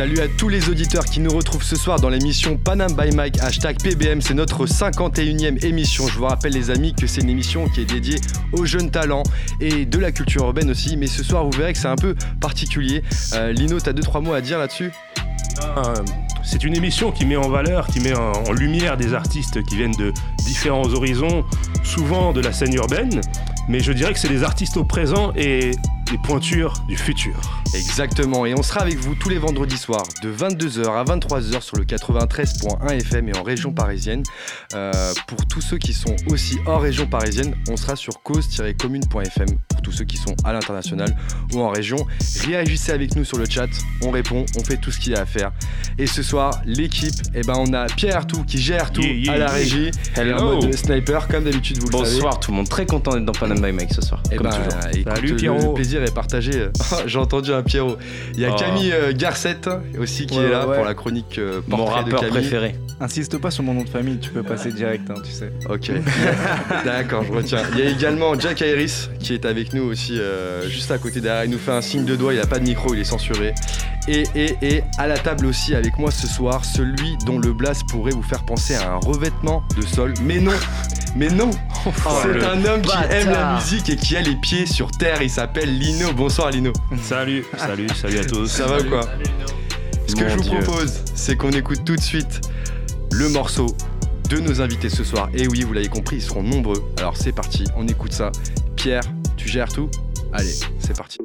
Salut à tous les auditeurs qui nous retrouvent ce soir dans l'émission Panam by Mike, hashtag PBM. C'est notre 51e émission. Je vous rappelle, les amis, que c'est une émission qui est dédiée aux jeunes talents et de la culture urbaine aussi. Mais ce soir, vous verrez que c'est un peu particulier. Euh, Lino, t'as deux, trois mots à dire là-dessus? Euh, C'est une émission qui met en valeur, qui met en, en lumière des artistes qui viennent de différents horizons, souvent de la scène urbaine, mais je dirais que c'est des artistes au présent et des pointures du futur. Exactement, et on sera avec vous tous les vendredis soirs de 22h à 23h sur le 93.1 FM et en région parisienne. Euh, pour tous ceux qui sont aussi hors région parisienne, on sera sur cause-commune.fm pour tous ceux qui sont à l'international ou en région. Réagissez avec nous sur le chat, on répond, on fait tout ce qu'il y a à faire. Et ce soir, l'équipe, eh ben, on a Pierre Artout qui gère tout Yeah, yeah, à la régie. Hello. En mode sniper, comme d'habitude, vous le savez. Bonsoir tout le monde, très content d'être dans Panam by Mike ce soir, Eh comme ben, toujours. Salut, le- Pierrot. Le plaisir est partagé. J'ai entendu un Pierrot. Il y a Oh. Camille euh, Garcette aussi qui Ouais, est là ouais. pour la chronique euh, Mon de préféré. Insiste pas sur mon nom de famille, tu peux passer direct, hein, tu sais. Ok. D'accord, je retiens. Il y a également Jack Iris qui est avec nous aussi, euh, juste à côté derrière. Il nous fait un signe de doigt. Il a pas de micro, il est censuré. Et, et, et à la table aussi avec moi ce soir, celui dont le blast pourrait vous faire penser à un revêtement de sol. Mais non mais non C'est le un homme qui aime la musique et qui a les pieds sur terre. Il s'appelle Lino. Bonsoir Lino. Salut, salut, salut à tous. Ça va ou quoi Ce que Mon je vous Dieu. propose, c'est qu'on écoute tout de suite le morceau de nos invités ce soir. Et oui, vous l'avez compris, ils seront nombreux. Alors c'est parti, on écoute ça. Pierre, tu gères tout? Allez, c'est parti.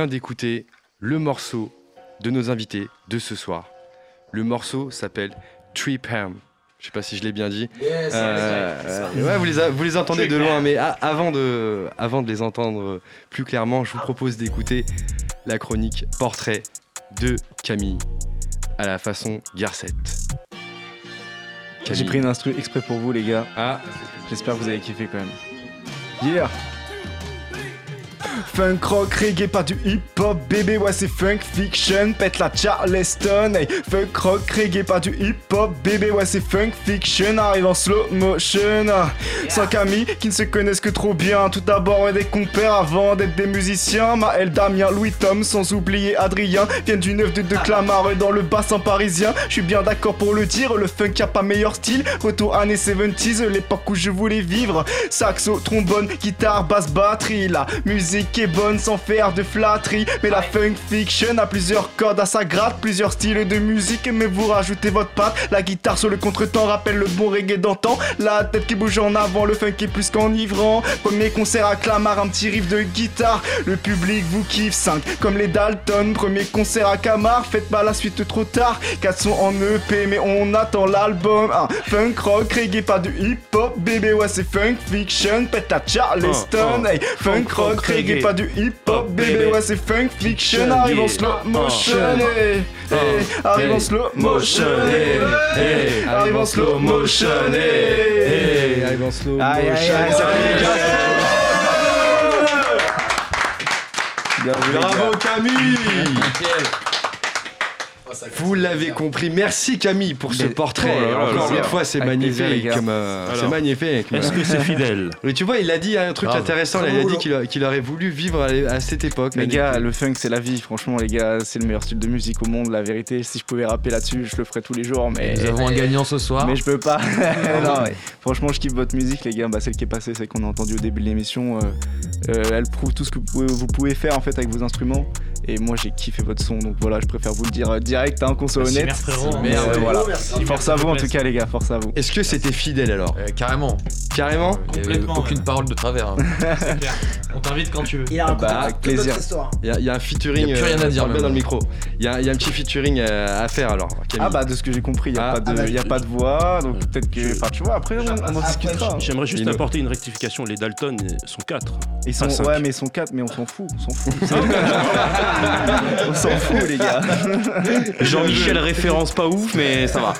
Vient d'écouter le morceau de nos invités de ce soir. Le morceau s'appelle Trip Ham. Je sais pas si je l'ai bien dit. Yes, Euh, ouais, vous, les a- vous les entendez de loin, mais a- avant, de, avant de les entendre plus clairement, je vous propose d'écouter la chronique Portrait de Camille à la façon Garcette. J'ai pris une instru exprès pour vous, les gars. Ah, J'espère que vous avez kiffé quand même. Yeah! Funk rock, reggae, pas du hip hop, bébé, ouais c'est funk fiction, pète la Charleston, hey. Funk rock, reggae, pas du hip hop, bébé, ouais c'est funk fiction, arrive en slow motion. Sans Camille, qui ne se connaissent que trop bien, tout d'abord ouais, des compères avant d'être des musiciens, Maël, Damien, Louis, Tom, sans oublier Adrien, viennent du 9 de, de Clamart dans le bassin parisien, je suis bien d'accord pour le dire, le funk a pas meilleur style, retour années 70s, l'époque où je voulais vivre, saxo, trombone, guitare, basse, batterie, la musique est bonne sans faire de flatterie, mais la funk fiction a plusieurs cordes à sa gratte, plusieurs styles de musique, mais vous rajoutez votre patte, la guitare sur le contretemps rappelle le bon reggae d'antan, la tête qui bouge en avant, le funk est plus qu'enivrant, premier concert à Clamart, un petit riff de guitare, le public vous kiffe 5 comme les Dalton, premier concert à Camar, faites pas la suite trop tard, 4 sont en EP mais on attend l'album, un funk rock, reggae pas du hip hop, bébé ouais c'est funk fiction, pète à Charleston, Oh, oh. hey, funk rock, reggae reggae. pas du hip hop, Oh, bébé. Ouais c'est funk fiction, arrive en slow motion, hey, arrive en slow motion, arrive en slow motion, arrive en slow Aïe, aïe, motion. aïe, ça Vous l'avez compris. Merci Camille pour ce Mais- portrait. Oh là là Encore une fois, c'est magnifique. euh, C'est magnifique. Est-ce que c'est fidèle? Mais tu vois, il a dit un truc Grave. intéressant. là, il a dit qu'il aurait voulu vivre à, à cette époque. Les gars, le funk c'est la vie, franchement les gars, c'est le meilleur style de musique au monde, la vérité. Si je pouvais rapper là-dessus, je le ferais tous les jours, mais. Nous avons un gagnant ce soir. Mais je peux pas. Non, ouais. Franchement, je kiffe votre musique, les gars. Bah, celle qui est passée, celle qu'on a entendue au début de l'émission. euh, elle prouve tout ce que vous pouvez, vous pouvez faire en fait avec vos instruments. Et moi, j'ai kiffé votre son, donc voilà, je préfère vous le dire euh, direct, hein, qu'on soit Merci, honnête. frérot. Mais, Merci, euh, frérot, voilà. merci. Force à vous en tout cas, les gars, force à vous. Est-ce que c'était fidèle alors Euh, carrément. Carrément Il Complètement, Aucune ouais. parole de travers. hein. Clair. On t'invite quand tu veux. Il a raconté Bah, avec plaisir. notre histoire. Il y, a- il y a un featuring. Il y a plus rien à euh, dire, même. dans le micro. Il y a, il y a un petit featuring euh, à faire alors. Camille. Ah bah de ce que j'ai compris, il n'y a, Ah, pas de- ah bah, y a pas de voix, donc peut-être que... Enfin tu vois, après on, en discutera. J'aimerais juste apporter une rectification. Les Dalton euh, sont 4. Ils sont, ouais mais ils sont 4 mais on s'en fout, on s'en fout. on s'en fout les gars. Jean-Michel référence pas ouf, mais ça va.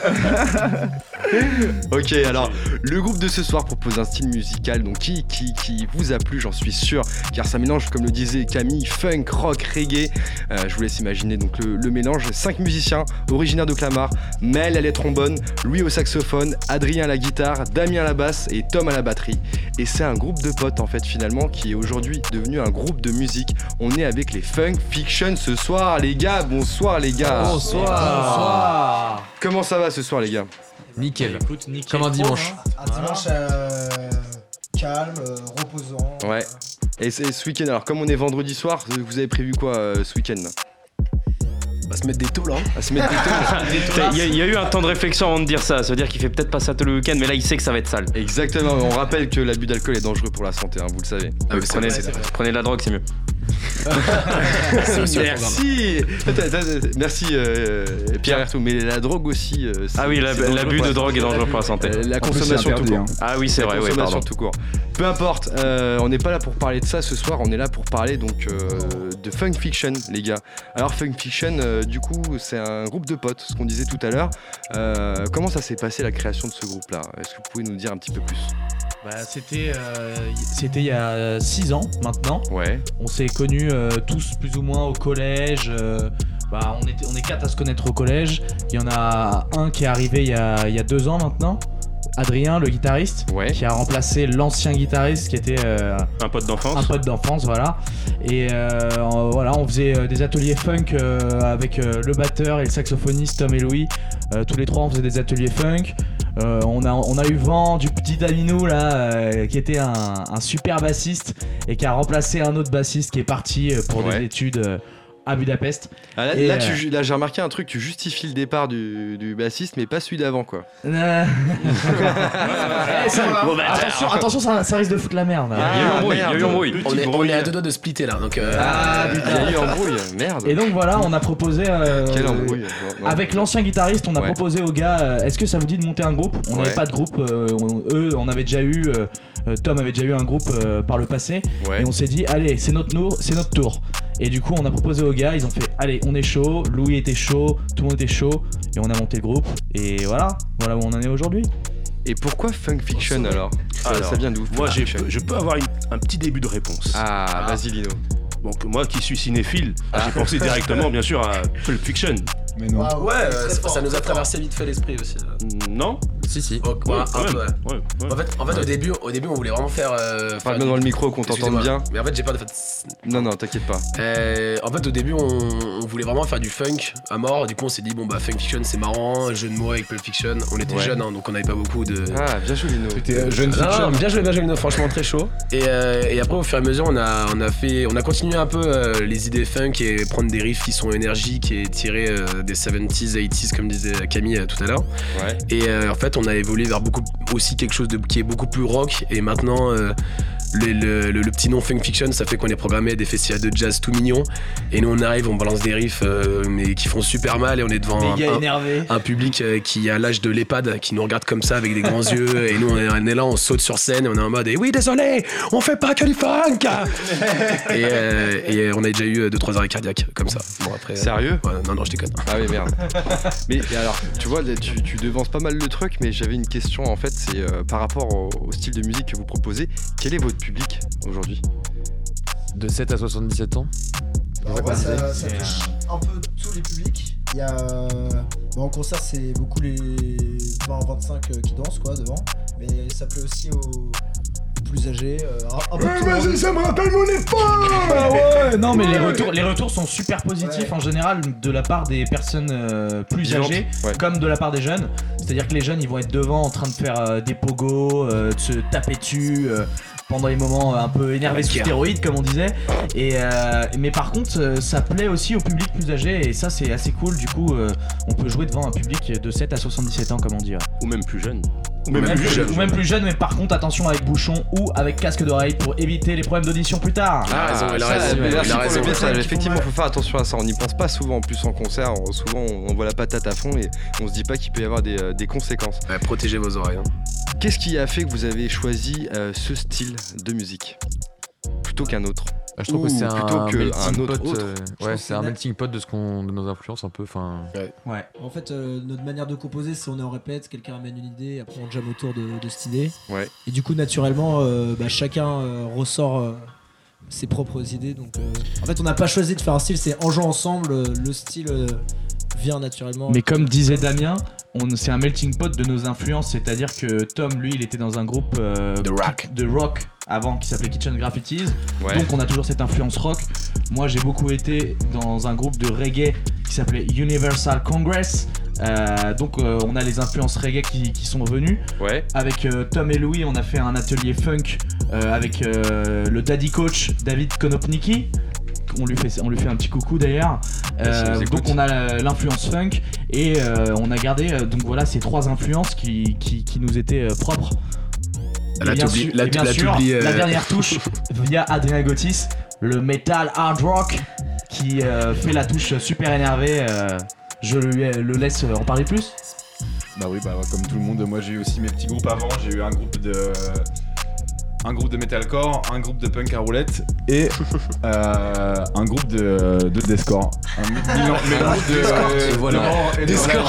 Ok, alors le groupe de ce soir propose un style musical donc qui, qui, qui vous a plu, j'en suis sûr, car ça mélange, comme le disait Camille, funk, rock, reggae. Euh, je vous laisse imaginer donc le, le mélange. Cinq musiciens originaires de Clamart Mel à les trombones, Louis au saxophone, Adrien à la guitare, Damien à la basse et Tom à la batterie. Et c'est un groupe de potes en fait finalement qui est aujourd'hui devenu un groupe de musique. On est avec les Funk Fiction ce soir, les gars. Bonsoir les gars. Bonsoir. Comment ça va ce soir les gars? Nickel. Écoute, nickel. Comme un dimanche. Un dimanche euh, calme, euh, reposant. Ouais. Et c'est ce week-end, alors comme on est vendredi soir, vous avez prévu quoi euh, ce week-end? Va se mettre des taux là. À se mettre des taux Il y, a- il y a eu un temps de réflexion avant de dire ça. Ça veut dire qu'il fait peut-être pas ça tout le week-end, mais là il sait que ça va être sale. Exactement, on rappelle que l'abus d'alcool est dangereux pour la santé, hein, vous le savez. Ah prenez, vrai. prenez de la drogue, c'est mieux. Merci Merci euh, Pierre Hertou, mais la drogue aussi. euh, Ah oui, la- l'abus la de drogue est dangereux pour la santé. Euh, la consommation tout court. hein. Ah oui, c'est La vrai, oui, consommation tout court. Peu importe, euh, on n'est pas là pour parler de ça ce soir, on est là pour parler donc euh, de Funk Fiction, les gars. Alors Funk Fiction, euh, du coup, c'est un groupe de potes, ce qu'on disait tout à l'heure. Euh, comment ça s'est passé la création de ce groupe-là? Est-ce que vous pouvez nous dire un petit peu plus? Bah, c'était euh, c'était il y a 6 ans maintenant. Ouais. On s'est connus euh, tous plus ou moins au collège. euh, bah, on, était, on est quatre à se connaître au collège. Il y en a un qui est arrivé il y a, il y a deux ans maintenant. Adrien, le guitariste, Ouais. qui a remplacé l'ancien guitariste qui était euh, Un pote un d'enfance. pote d'enfance, voilà. Et euh, voilà, on faisait des ateliers funk euh, avec euh, le batteur et le saxophoniste Tom et Louis. Euh, tous les trois, on faisait des ateliers funk. Euh, on, a, on a eu vent du petit Aminou là, euh, qui était un, un super bassiste et qui a remplacé un autre bassiste qui est parti euh, pour Ouais. des études à Budapest. Ah, là, Et, là, euh, tu là, j'ai remarqué un truc, tu justifies le départ du, du bassiste, mais pas celui d'avant, quoi. Euh, eh, ça- Bon, bah, attention, attention, ça, ça risque de foutre la merde. Il y a eu embrouille, il y a eu merde. embrouille. On est, on est à deux doigts de splitter là, donc. euh, Ah, putain, il y a eu embrouille, merde. Et donc voilà, on a proposé. euh, Quelle embrouille. Avec l'ancien guitariste, on a Ouais. proposé aux gars euh, est-ce que ça vous dit de monter un groupe? On n'avait Ouais. pas de groupe, euh, on- eux on avait déjà eu, Tom avait déjà eu un groupe euh, par le passé, Ouais. et on s'est dit allez, c'est notre, c'est notre tour. Et du coup, on a proposé aux gars, ils ont fait allez, on est chaud, Louis était chaud, tout le monde était chaud, et on a monté le groupe, et voilà, voilà où on en est aujourd'hui. Et pourquoi Funk Fiction alors? Ça, Alors, ça vient d'où Moi, je peux avoir une- un petit début de réponse. Ah, vas-y Lino. Donc, moi qui suis cinéphile, j'ai pensé directement, bien sûr, à Pulp Fiction. Mais non. Ouais, ça, fort, ça nous a fort. traversé vite fait l'esprit aussi. Non Si, si. Ouais, un peu, ouais. Ouais, ouais. En fait, en fait au, début, au début, on voulait vraiment faire. euh, Parle bien dans le micro qu'on t'entende bien. Mais en fait, j'ai pas de fait. Non, non, t'inquiète pas. Euh, en fait, au début, on, on voulait vraiment faire du funk à mort. Du coup, on s'est dit, bon, bah, Funk Fiction, c'est marrant. Jeu de mots avec Pulp Fiction. On était Ouais. jeunes, hein, donc on avait pas beaucoup de. Ah, bien joué Lino. C'était euh, jeune Non, fiction. non, bien joué, bien joué, Lino, franchement très chaud. Et, euh, et après, au fur et à mesure, on a, on a fait, on a continué un peu euh, les idées funk et prendre des riffs qui sont énergiques et tirés euh, des 70s, 80s, comme disait Camille euh, tout à l'heure. Ouais. Et euh, en fait, on a évolué vers beaucoup aussi quelque chose de, qui est beaucoup plus rock. Et maintenant, euh, le, le- le- le petit nom Funk Fiction, ça fait qu'on est programmé à des festivals de jazz tout mignons. Et nous, on arrive, on balance des riffs, euh, mais qui font super mal. Et on est devant un, public euh, qui a l'âge de l'EHPAD, qui nous regarde comme ça avec des grands yeux. Et nous, on est, on est là, on saute sur scène et on est en mode et oui, désolé, on fait pas que du funk. et, euh, et on a déjà eu 2-3 arrêts cardiaques comme ça. Bon, après. euh, Sérieux? ouais, non, non, je déconne. Ah oui merde. mais et alors, tu vois, tu, tu devances pas mal le truc, mais j'avais une question en fait, c'est euh, par rapport au, au style de musique que vous proposez, quel est votre public aujourd'hui De 7 à 77 ans En vrai, ça, ça touche un peu tous les publics. Il y a. euh, bon, en concert, c'est beaucoup les 20-25 qui dansent, quoi, devant. Mais ça plaît aussi aux plus âgés. euh, un, un peu tout le monde. ça me rappelle mon époque Ah ouais, non mais les retours, les retours sont super positifs Ouais. en général de la part des personnes euh, plus âgées ouais. comme de la part des jeunes. C'est-à-dire que les jeunes ils vont être devant en train de faire euh, des pogos, euh, de se taper dessus euh, pendant les moments euh, un peu énervés sous stéroïdes comme on disait. Et euh, mais par contre euh, ça plaît aussi au public plus âgé et ça c'est assez cool. Du coup euh, on peut jouer devant un public de 7 à 77 ans comme on dit. Ou même plus jeune. Ou Même même plus jeune. ou même plus jeune mais par contre attention avec bouchon ou avec casque d'oreille pour éviter les problèmes d'audition plus tard. Il a raison, il a ça, raison, il a. Effectivement, faut faire attention à ça. On n'y pense pas souvent en plus en concert. On- souvent, on, voit la patate à fond et on se dit pas qu'il peut y avoir des, euh, des conséquences. Ouais, protégez vos oreilles. hein. Qu'est-ce qui a fait que vous avez choisi euh, ce style de musique? Plutôt qu'un autre Ah, Je trouve Ou que c'est plutôt un que melting un autre pot. autre. euh, ouais, c'est un melting pot de, ce qu'on, de nos influences un peu. Enfin, Ouais. En fait, euh, notre manière de composer, c'est on est en répète, quelqu'un amène une idée, après on jam autour de, de cette idée. Ouais. Et du coup, naturellement, euh, bah, chacun euh, ressort euh, ses propres idées. Donc, euh, en fait, on n'a pas choisi de faire un style, c'est en jouant ensemble, euh, le style euh, vient naturellement. Mais comme disait Damien, on, c'est un melting pot de nos influences, c'est-à-dire que Tom, lui, il était dans un groupe euh, De rock. de rock avant qui s'appelait Kitchen Graffitis, Ouais. donc on a toujours cette influence rock. Moi, j'ai beaucoup été dans un groupe de reggae qui s'appelait Universal Congress, Euh, donc euh, on a les influences reggae qui, qui sont venues. Ouais. Avec euh, Tom et Louis, on a fait un atelier funk avec le daddy coach David Konopnicki. On lui, fait, on lui fait un petit coucou d'ailleurs. Bah, donc on a l'influence funk et on a gardé donc voilà ces trois influences qui, qui, qui nous étaient propres. Là, bien sûr- bien sûr, t'oublies, euh, la dernière touche via Adrien Gotis, le metal hard rock qui euh, fait la touche super énervée. euh, je lui, le laisse en parler plus. Bah oui, bah comme tout le monde, moi j'ai eu aussi mes petits groupes avant. J'ai eu un groupe de. Un groupe de metalcore, un groupe de punk à roulette et euh, un groupe de, de deathcore. Un mélange de. Voilà. voilà.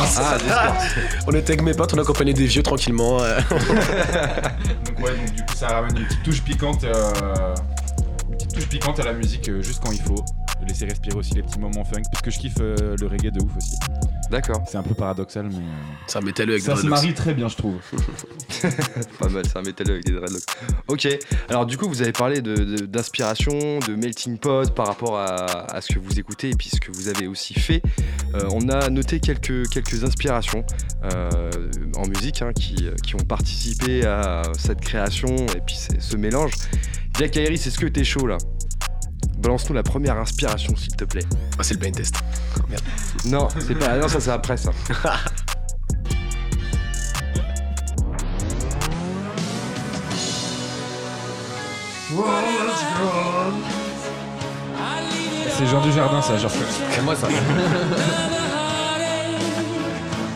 Ah. On était avec mes potes, on accompagnait des vieux tranquillement. euh. Donc ouais, donc du coup ça ramène une petite touche piquante, euh, une petite touche piquante à la musique euh, juste quand il faut. De laisser respirer aussi les petits moments funk, parce que je kiffe euh, le reggae de ouf aussi. D'accord. C'est un peu paradoxal, mais C'est un métalleux avec ça des se dreadlocks. marie très bien, je trouve. Pas mal, c'est un métalleux avec des dreadlocks. Ok, alors du coup, vous avez parlé de- de- d'inspiration, de, melting pot par rapport à, à ce que vous écoutez et puis ce que vous avez aussi fait. Euh, on a noté quelques, quelques inspirations euh, en musique hein, qui, qui ont participé à cette création et puis ce mélange. Jack Iris, est-ce que t'es chaud là? Balance-nous la première inspiration, s'il te plaît. Ah, c'est le blind test. Non, c'est pas. Non, ça c'est après ça. C'est Jean du Jardin, ça, genre. C'est moi ça.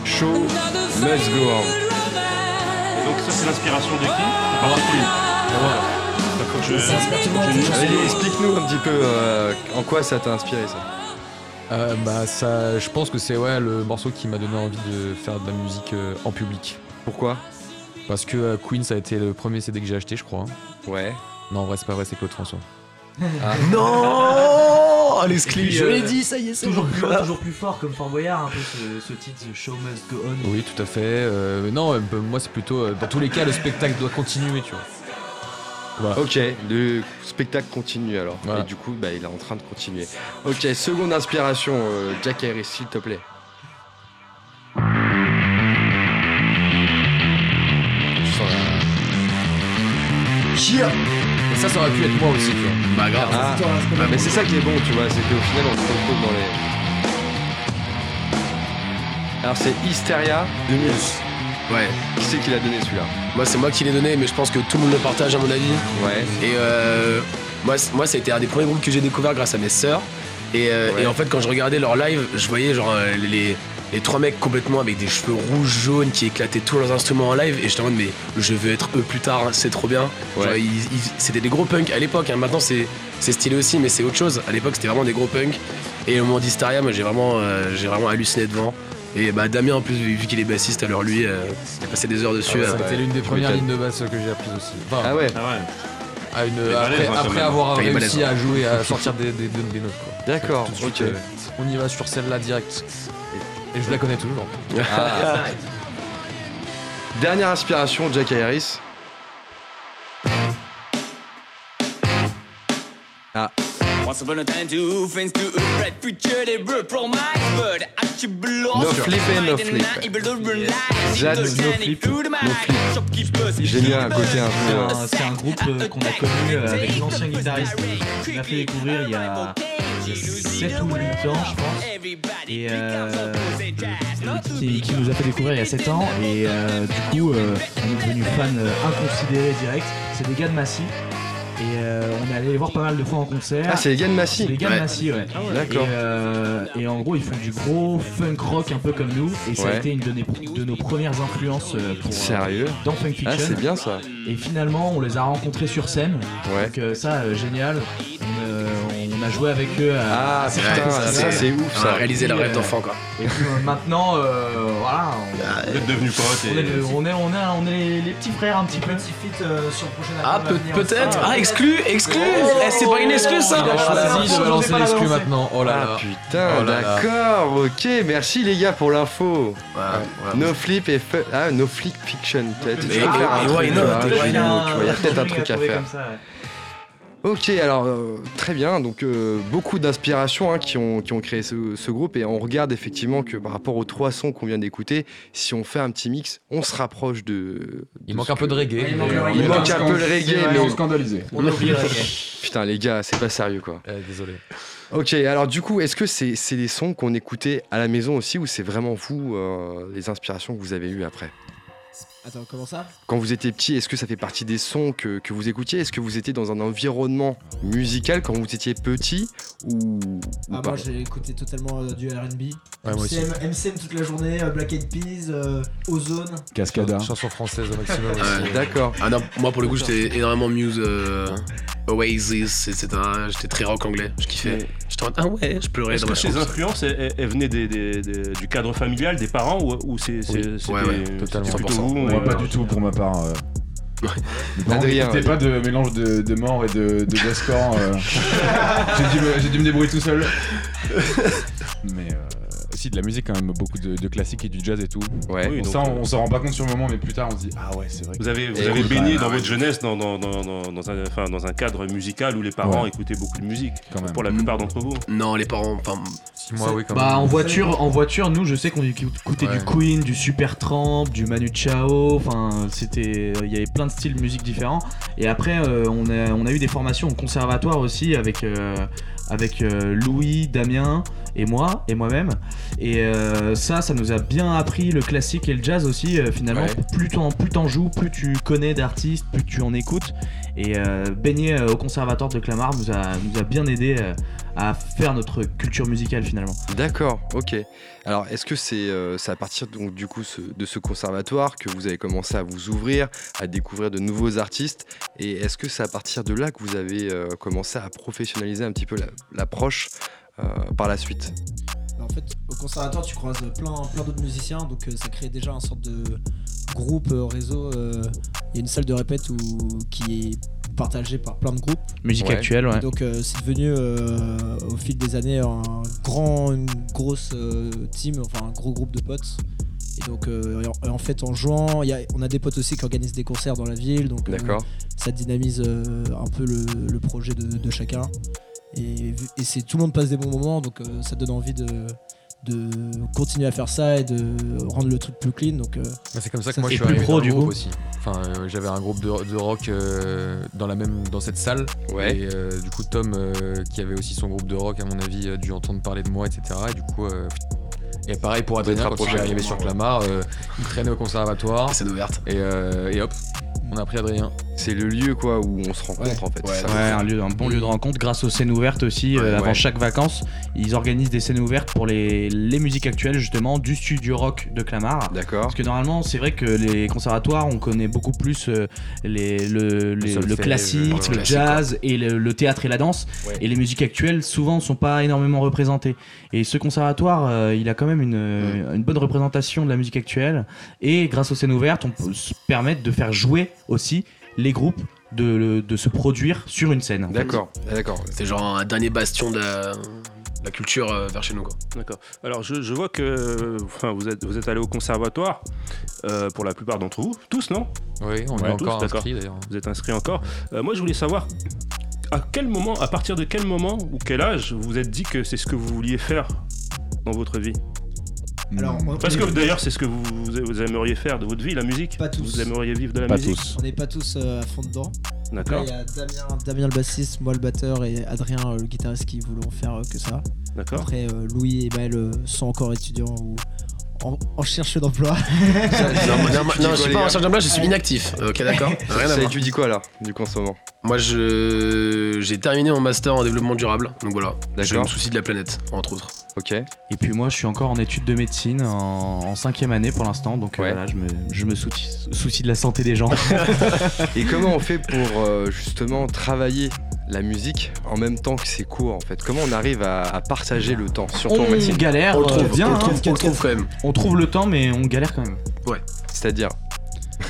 Show must go on. Donc ça c'est l'inspiration de qui? D'accord, je- je- Allez, explique-nous un petit peu euh, en quoi ça t'a inspiré ça. Euh, bah ça, je pense que c'est ouais le morceau qui m'a donné envie de faire de la musique euh, en public. Pourquoi? Parce que euh, Queen ça a été le premier CD que j'ai acheté je crois. Ouais. Non en vrai c'est pas vrai c'est Claude François. Non Allez, Et puis, euh, ça y est, toujours plus toujours plus fort, comme Fort Boyard, un peu ce, ce titre, The Show Must Go On. Oui tout à fait. Euh, mais non moi c'est plutôt euh, dans tous les cas le spectacle doit continuer tu vois. Voilà. Ok, le spectacle continue alors. Voilà. Et du coup, bah, il est en train de continuer. Ok, seconde inspiration, euh, Jack Harris, s'il te plaît. Je sens la- Et ça ça aurait pu être moi aussi tu vois. Bah, grave. Ah, ah, mais c'est ça qui est bon, tu vois, c'est qu'au final, on se retrouve dans les. Alors, c'est Hysteria 2000. Ouais. Qui c'est qui l'a donné celui-là? Moi, c'est moi qui l'ai donné, mais je pense que tout le monde le partage, à mon avis. Ouais. Et euh, moi, moi, ça a été un des premiers groupes que j'ai découvert grâce à mes sœurs. Et, euh, Ouais. et en fait, quand je regardais leur live, je voyais genre euh, les, les trois mecs complètement avec des cheveux rouges jaunes qui éclataient tous leurs instruments en live. Et j'étais en mode, mais je veux être eux plus tard, c'est trop bien. Ouais. c'était des gros punks à l'époque. hein. Maintenant, c'est stylé aussi, mais c'est autre chose. À l'époque, c'était vraiment des gros punks. Et au moment d'Hysteria, moi, j'ai vraiment, euh, j'ai vraiment halluciné devant. Et bah, Damien, en plus, vu qu'il est bassiste, alors lui, euh, il a passé des heures dessus. Ah ouais, euh, C'était l'une des premières lignes de basse que j'ai apprises aussi. Enfin, Ah ouais, Ah ouais. à une- est balèze, après, hein, après avoir réussi balèze, à jouer, à sortir des, des- des- des notes d'accord, ok. euh, on y va sur celle-là direct. Et je la connais toujours. Ah. Dernière inspiration, Jack Harris. Once upon a time, two friends to a bright future, they were promised, but actually. No flip and no flip. Jade, no flip, J'ai mis un côté un C'est peu. un, euh, c'est un groupe euh, qu'on a connu euh, avec l'ancien guitariste qui m'a fait découvrir il y a 7 ou 8 ans, je pense. Et euh, qui, qui nous a fait découvrir il y a 7 ans. Et euh, du coup, euh, on est devenu fan euh, inconsidéré direct. C'est des gars de Massy. Et euh, on est allé les voir pas mal de fois en concert. Ah, c'est les gars de C'est Massy. les gars de Ouais. Massy, ouais. D'accord. Et, euh, et en gros, ils font du gros funk rock un peu comme nous. Et ça a été une de, nos- de nos premières influences euh, pour, euh, Sérieux? dans Funk Fiction. Ah, c'est bien ça. Et finalement, on les a rencontrés sur scène. Ouais. Donc euh, ça, euh, génial. On, euh, on a joué avec eux. À... Ah, putain, ça, ça, c'est ouf on a ça. réalisé le rêve d'enfant, quoi. Et puis euh, maintenant, euh, voilà, on, Vous êtes devenus potes on est, on est, on est, est les, petits frères un petit peu. Petit feat euh, sur le prochain Ah, peut-être. Ah, exclu, exclu. Eh, c'est pas une exclue, ça. Il a choisi Vas-y de balancer l'exclu maintenant. Oh là Ah là. putain, Oh d'accord, ok, merci les gars pour l'info. No flip et ah no flip fiction. Tu tu a peut-être un truc à faire. Ok, alors euh, très bien. Donc euh, beaucoup d'inspirations hein, qui, ont, qui ont créé ce, ce groupe et on regarde effectivement que par rapport aux trois sons qu'on vient d'écouter, si on fait un petit mix, on se rapproche de. Il de manque un peu de reggae. Il manque. Il un peu le reggae, mais scandalisé. On a oublié le reggae. putain les gars, c'est pas sérieux quoi. Euh, désolé. Ok, alors du coup, est-ce que c'est c'est des sons qu'on écoutait à la maison aussi ou c'est vraiment vous euh, les inspirations que vous avez eues après? Attends, comment ça? Quand vous étiez petit, est-ce que ça fait partie des sons que, que vous écoutiez? Est-ce que vous étiez dans un environnement musical quand vous étiez petit ou, ou Ah, pas? moi j'ai écouté totalement euh, du RB. Ouais. MCM, MCM toute la journée, euh, Black Eyed Peas, euh, Ozone. Cascada. Chanson française au maximum. D'accord. Ah non, moi pour le coup j'étais énormément Muse, euh, Oasis, etc. J'étais très rock anglais, je kiffais. J'étais en mode, ah ouais, je pleurais Est-ce dans que ces influences, elles, venaient des- des- des- du cadre familial, des parents, ou, ou c'est, c'est- Oui. c'était, Ouais, ouais, totalement. c'était plutôt 100%. vous Moi, euh, pas du tout pour ma part. euh. Adrien, n'écoutaient pas de mélange de, de mort et de, de euh. j'ai, dû me, j'ai dû me débrouiller tout seul. Mais euh, aussi de la musique quand même, beaucoup de, de classiques et du jazz et tout. Ouais. Oui, Bon, donc, ça, on, euh, on s'en rend pas compte sur le moment, mais plus tard, on se dit ah ouais, c'est vrai. Vous avez, vous Et avez baigné bah, dans ouais. votre jeunesse dans, dans, dans, un, enfin, dans un cadre musical où les parents Ouais. écoutaient beaucoup de musique, Quand même. pour la plupart d'entre vous. Non, les parents, enfin, Si, moi, oui, quand Bah même. en voiture, en voiture, nous je sais qu'on écoutait Ouais. du Queen, du Supertramp, du Manu Chao, enfin c'était, il y avait plein de styles de musique différents. Et après euh, on, a, on a eu des formations au conservatoire aussi avec euh, avec euh, Louis, Damien et moi et moi-même. Et euh, ça, ça nous a bien appris le classique et le jazz aussi. euh, finalement, Ouais. plus t'en plus t'en joues, plus tu connais d'artistes, plus tu en écoutes. Et euh, baigner au conservatoire de Clamart nous a nous a bien aidé à faire notre culture musicale finalement. D'accord, ok. Alors, est-ce que c'est euh, à partir donc, du coup ce- de ce conservatoire que vous avez commencé à vous ouvrir, à découvrir de nouveaux artistes? Et est-ce que c'est à partir de là que vous avez euh, commencé à professionnaliser un petit peu la- l'approche par la suite En fait, au conservatoire, tu croises plein, plein d'autres musiciens, donc euh, ça crée déjà un sorte de groupe euh, réseau. euh, Il y a une salle de répète où, qui est partagée par plein de groupes. Musique Ouais. actuelle, ouais. Et donc euh, c'est devenu euh, au fil des années un grand, une grosse euh, team, enfin un gros groupe de potes. Et donc euh, et en, fait en jouant, il y a- on a des potes aussi qui organisent des concerts dans la ville, donc euh, ça dynamise euh, un peu le, le projet de, de chacun. Et, c'est tout le monde passe des bons moments, donc euh, ça donne envie de, de continuer à faire ça et de rendre le truc plus clean. Donc euh, Bah, c'est comme ça que Ça, moi c'est je suis plus arrivé pro, du groupe coup. aussi. Enfin, euh, j'avais un groupe de, de rock euh, dans la même dans cette salle. Ouais. Et euh, du coup Tom, euh, qui avait aussi son groupe de rock, à mon avis, a dû entendre parler de moi, etc. Et du coup. euh, et pareil pour Adrien, quand il rapprochés, arrivé sur Clamart, euh, il traînait au conservatoire scène ouverte. et, euh, et hop, on a pris Adrien. C'est le lieu quoi où on se rencontre en fait. Ouais, ça. Ouais, un, lieu, un bon lieu de rencontre grâce aux scènes ouvertes aussi. Ouais, euh, avant ouais. chaque vacances, ils organisent des scènes ouvertes pour les, les musiques actuelles justement du studio rock de Clamart. D'accord. Parce que normalement, c'est vrai que les conservatoires, on connaît beaucoup plus euh, les, le, les- le classique, le jazz et le, le théâtre et la danse. Ouais. Et les musiques actuelles, souvent, sont pas énormément représentées. Et ce conservatoire, euh, il a quand même une, une bonne représentation de la musique actuelle. Et grâce aux scènes ouvertes, on peut se permettre de faire jouer aussi les groupes, de, de se produire sur une scène. D'accord, Ah, d'accord. C'est genre un dernier bastion de la, culture euh, vers chez nous. Quoi. D'accord. Alors je, je vois que enfin, vous êtes, vous êtes allé au conservatoire, euh, pour la plupart d'entre vous, tous non? Oui, on Ouais, est tous, encore d'accord. inscrit d'ailleurs. Vous êtes inscrits encore. Euh, moi je voulais savoir à quel moment, à partir de quel moment ou quel âge vous vous êtes dit que c'est ce que vous vouliez faire dans votre vie? Alors, on- Parce on que d'ailleurs c'est ce que vous, vous aimeriez faire de votre vie, la musique. Pas tous. Vous aimeriez vivre de la Pas musique. tous. on n'est pas tous euh, à fond dedans. Là, D'accord. il y a Damien, Damien le bassiste, moi le batteur et Adrien euh, le guitariste qui voulons faire euh, que ça. D'accord. Après, euh, Louis et Maël euh, sont encore étudiants ou en, en recherche d'emploi. non, moi- non, moi- non, je quoi, suis pas en gars recherche d'emploi, je suis inactif. Ok, d'accord Rien à Ça voir. étudie quoi là, du coup en ce moment? Moi, je j'ai terminé mon master en développement durable. Donc voilà, je D'accord. me soucie de la planète, entre autres. Ok. Et puis moi, je suis encore en études de médecine en, en cinquième année pour l'instant, donc euh, Ouais. voilà, je me, je me soucie, soucie de la santé des gens. Et comment on fait pour euh, justement travailler la musique en même temps que c'est cours en fait? Comment on arrive à, à partager le temps, surtout en on médecine? galère On trouve, bien, on le hein. trouve, on trouve quand même. on trouve le temps, mais on galère quand même. C'est-à-dire?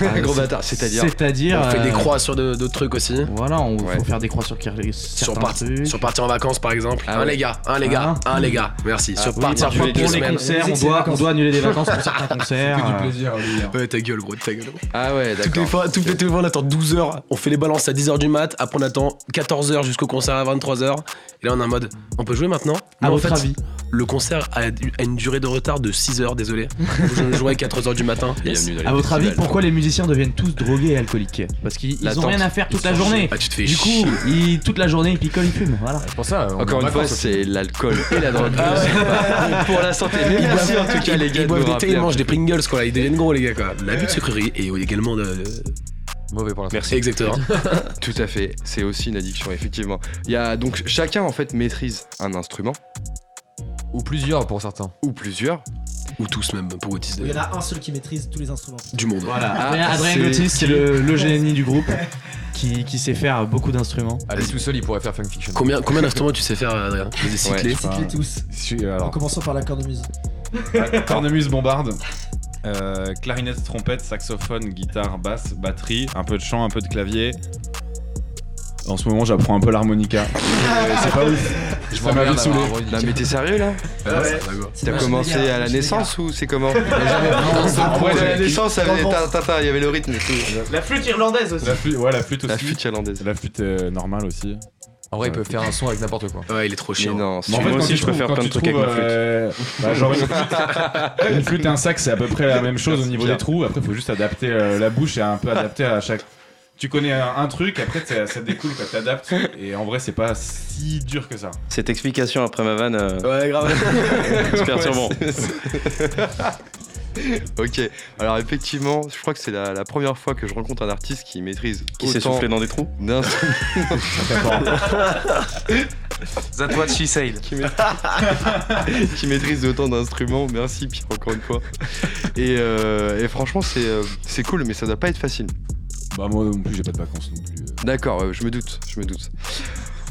Ah, Gros c'est- bâtard, c'est-à-dire C'est-à-dire. On fait des euh, croix sur de- d'autres trucs aussi. Voilà, on Ouais. faut faire des croix sur quel- Sur, certains part- trucs. sur partir en vacances par exemple. Ah un ouais. les gars, un les gars, Ah. un les gars. Merci. Ah, sur oui, partir parfois, pour deux les semaines. concerts, on Musique, c'est doit, on vacances. doit annuler des vacances pour certains concerts. Que du euh, plaisir, lui. hein. Ouais, ta gueule, gros, ta gueule. Ah ouais, Toutes les d'accord. fois, toutes les, toutes les fois, on attend 12 heures, on fait les balances à 10h du mat, après on attend 14 heures jusqu'au concert à 23h. Et là on est en mode, on peut jouer maintenant À Mais en votre fait, avis Le concert a, a une durée de retard de 6 heures, désolé. Je jouais à 4h du matin. Yes. Bienvenue dans À votre avis, festivals. pourquoi les musiciens deviennent tous drogués et alcooliques Parce qu'ils ils ont rien à faire toute la journée. Ah, tu te fais Du chier. coup, ils- toute la journée, ils picolent, ils fument. Voilà. C'est pour ça. on est Encore en une fois, vacances c'est l'alcool et la drogue. Ah Pour la santé. Mais Ils merci boivent- en tout cas, ils- les gars. Ils de boivent nous des thés, ils mangent des Pringles, quoi. Ils deviennent gros, les gars, quoi. L'abus de sucrerie et également de. Mauvais pour la santé. Merci. Exactement. Tout à fait, c'est aussi une addiction, effectivement. Il y a donc chacun en fait maîtrise un instrument Ou plusieurs pour certains. ou plusieurs. Ou tous, même, pour Otis. Il y en a un seul qui maîtrise tous les instruments. Du monde. Voilà. Ah, Adrien, c'est- Gauthier, c'est le, le génie du groupe qui, qui sait faire beaucoup d'instruments. Lui tout seul, il pourrait faire Funk Fiction. Combien, combien d'instruments tu sais faire, Adrien Je les ai cyclés. Ouais. Tous. Suis- En commençant par la cornemuse. cornemuse, bombarde. euh, clarinette, trompette, saxophone, guitare, basse, batterie, un peu de chant, un peu de clavier. En ce moment, j'apprends un peu l'harmonica. C'est pas ouf. Je Ça m'a vite saoulé. Non mais t'es sérieux là C'est T'as pas commencé à la naissance ou c'est comment Ouais, ouais, à la naissance, il y avait le rythme et tout. La flûte irlandaise aussi. La flûte, ouais, la flûte aussi. La flûte irlandaise. La flûte euh, normale aussi. En vrai, il peut faire un son avec n'importe quoi. Ouais, il est trop chiant. non, Mais c'est- en fait, Moi aussi, je peux faire plein de trucs avec ma flûte. euh, bah, genre une flûte, une flûte et un sac, c'est à peu près la même chose au niveau des trous. Après, il faut juste adapter euh, la bouche et un peu adapter à chaque. Tu connais un, un truc, après ça, ça découle, quoi, t'adaptes. Et en vrai, c'est pas si dur que ça. Cette explication après ma vanne, euh, Ouais, grave. c'est perturbant. ok, alors effectivement, je crois que c'est la, la première fois que je rencontre un artiste qui maîtrise Qui s'est soufflé dans des trous d'instruments. That's what she said. qui, maît- qui maîtrise autant d'instruments. Merci Pierre encore une fois. Et, euh, et franchement c'est euh, c'est cool mais ça doit pas être facile. Bah, moi non plus, j'ai pas de vacances non plus. euh. D'accord, je me doute, je me doute.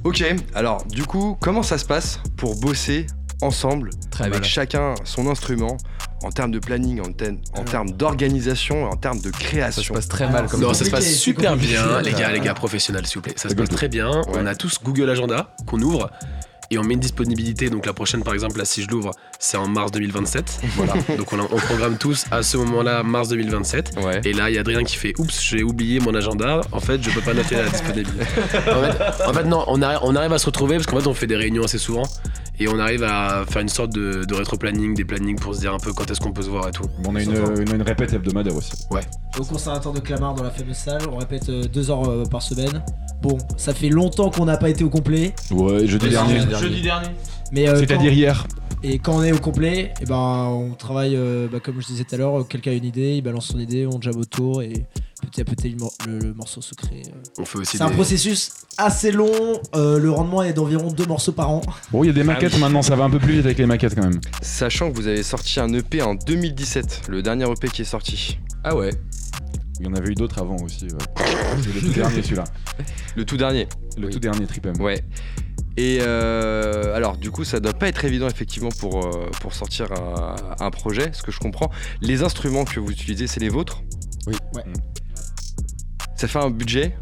Ok, alors du coup, comment ça se passe pour bosser ensemble Très avec mal. chacun son instrument en termes de planning, en, termes- en termes d'organisation, en termes de Ça se création passe très mal comme Non, C'est ça se passe super bien, les gars, les gars professionnels, s'il vous plaît. Ça se passe très bien. Ouais. On a tous Google Agenda qu'on ouvre et on met une disponibilité. Donc la prochaine, par exemple, là, si je l'ouvre, c'est en mars 2027. Voilà. donc on, a- on programme tous à ce moment-là, mars 2027. Ouais. Et là, il y a Adrien qui fait Oups, j'ai oublié mon agenda. En fait, je peux pas noter la disponibilité. en, fait, en fait, non, on arrive, on arrive à se retrouver parce qu'en fait, on fait des réunions assez souvent. Et on arrive à faire une sorte de, de rétro-planning, des plannings pour se dire un peu quand est-ce qu'on peut se voir et tout. Bon, on a une, une, une répète hebdomadaire aussi. Au conservatoire de Clamart dans la fameuse salle, on répète euh, deux heures euh, par semaine. Bon, ça fait longtemps qu'on n'a pas été au complet, Ouais, jeudi dernier. Jeudi dernier. mais euh, C'est-à-dire quand- hier. Et quand on est au complet, et ben on travaille euh, bah, comme je disais tout à l'heure, quelqu'un a une idée, il balance son idée, on jam autour et petit à petit le, mor- le- le morceau se crée. euh. On fait aussi C'est un processus assez long, euh, le rendement est d'environ deux morceaux par an. Bon, il y a des maquettes maintenant, ça va un peu plus vite avec les maquettes quand même. Sachant que vous avez sorti un EP en 2017, le dernier EP qui est sorti. Ah ouais. Il y en avait eu d'autres avant aussi. ouais. C'est le tout dernier celui-là. Le tout dernier. Le Oui. tout dernier Trip M. Ouais. Et euh, alors, du coup, ça doit pas être évident effectivement pour, euh, pour sortir un, un projet, ce que je comprends. Les instruments que vous utilisez, c'est les vôtres? Oui. Ouais. Ça fait un budget?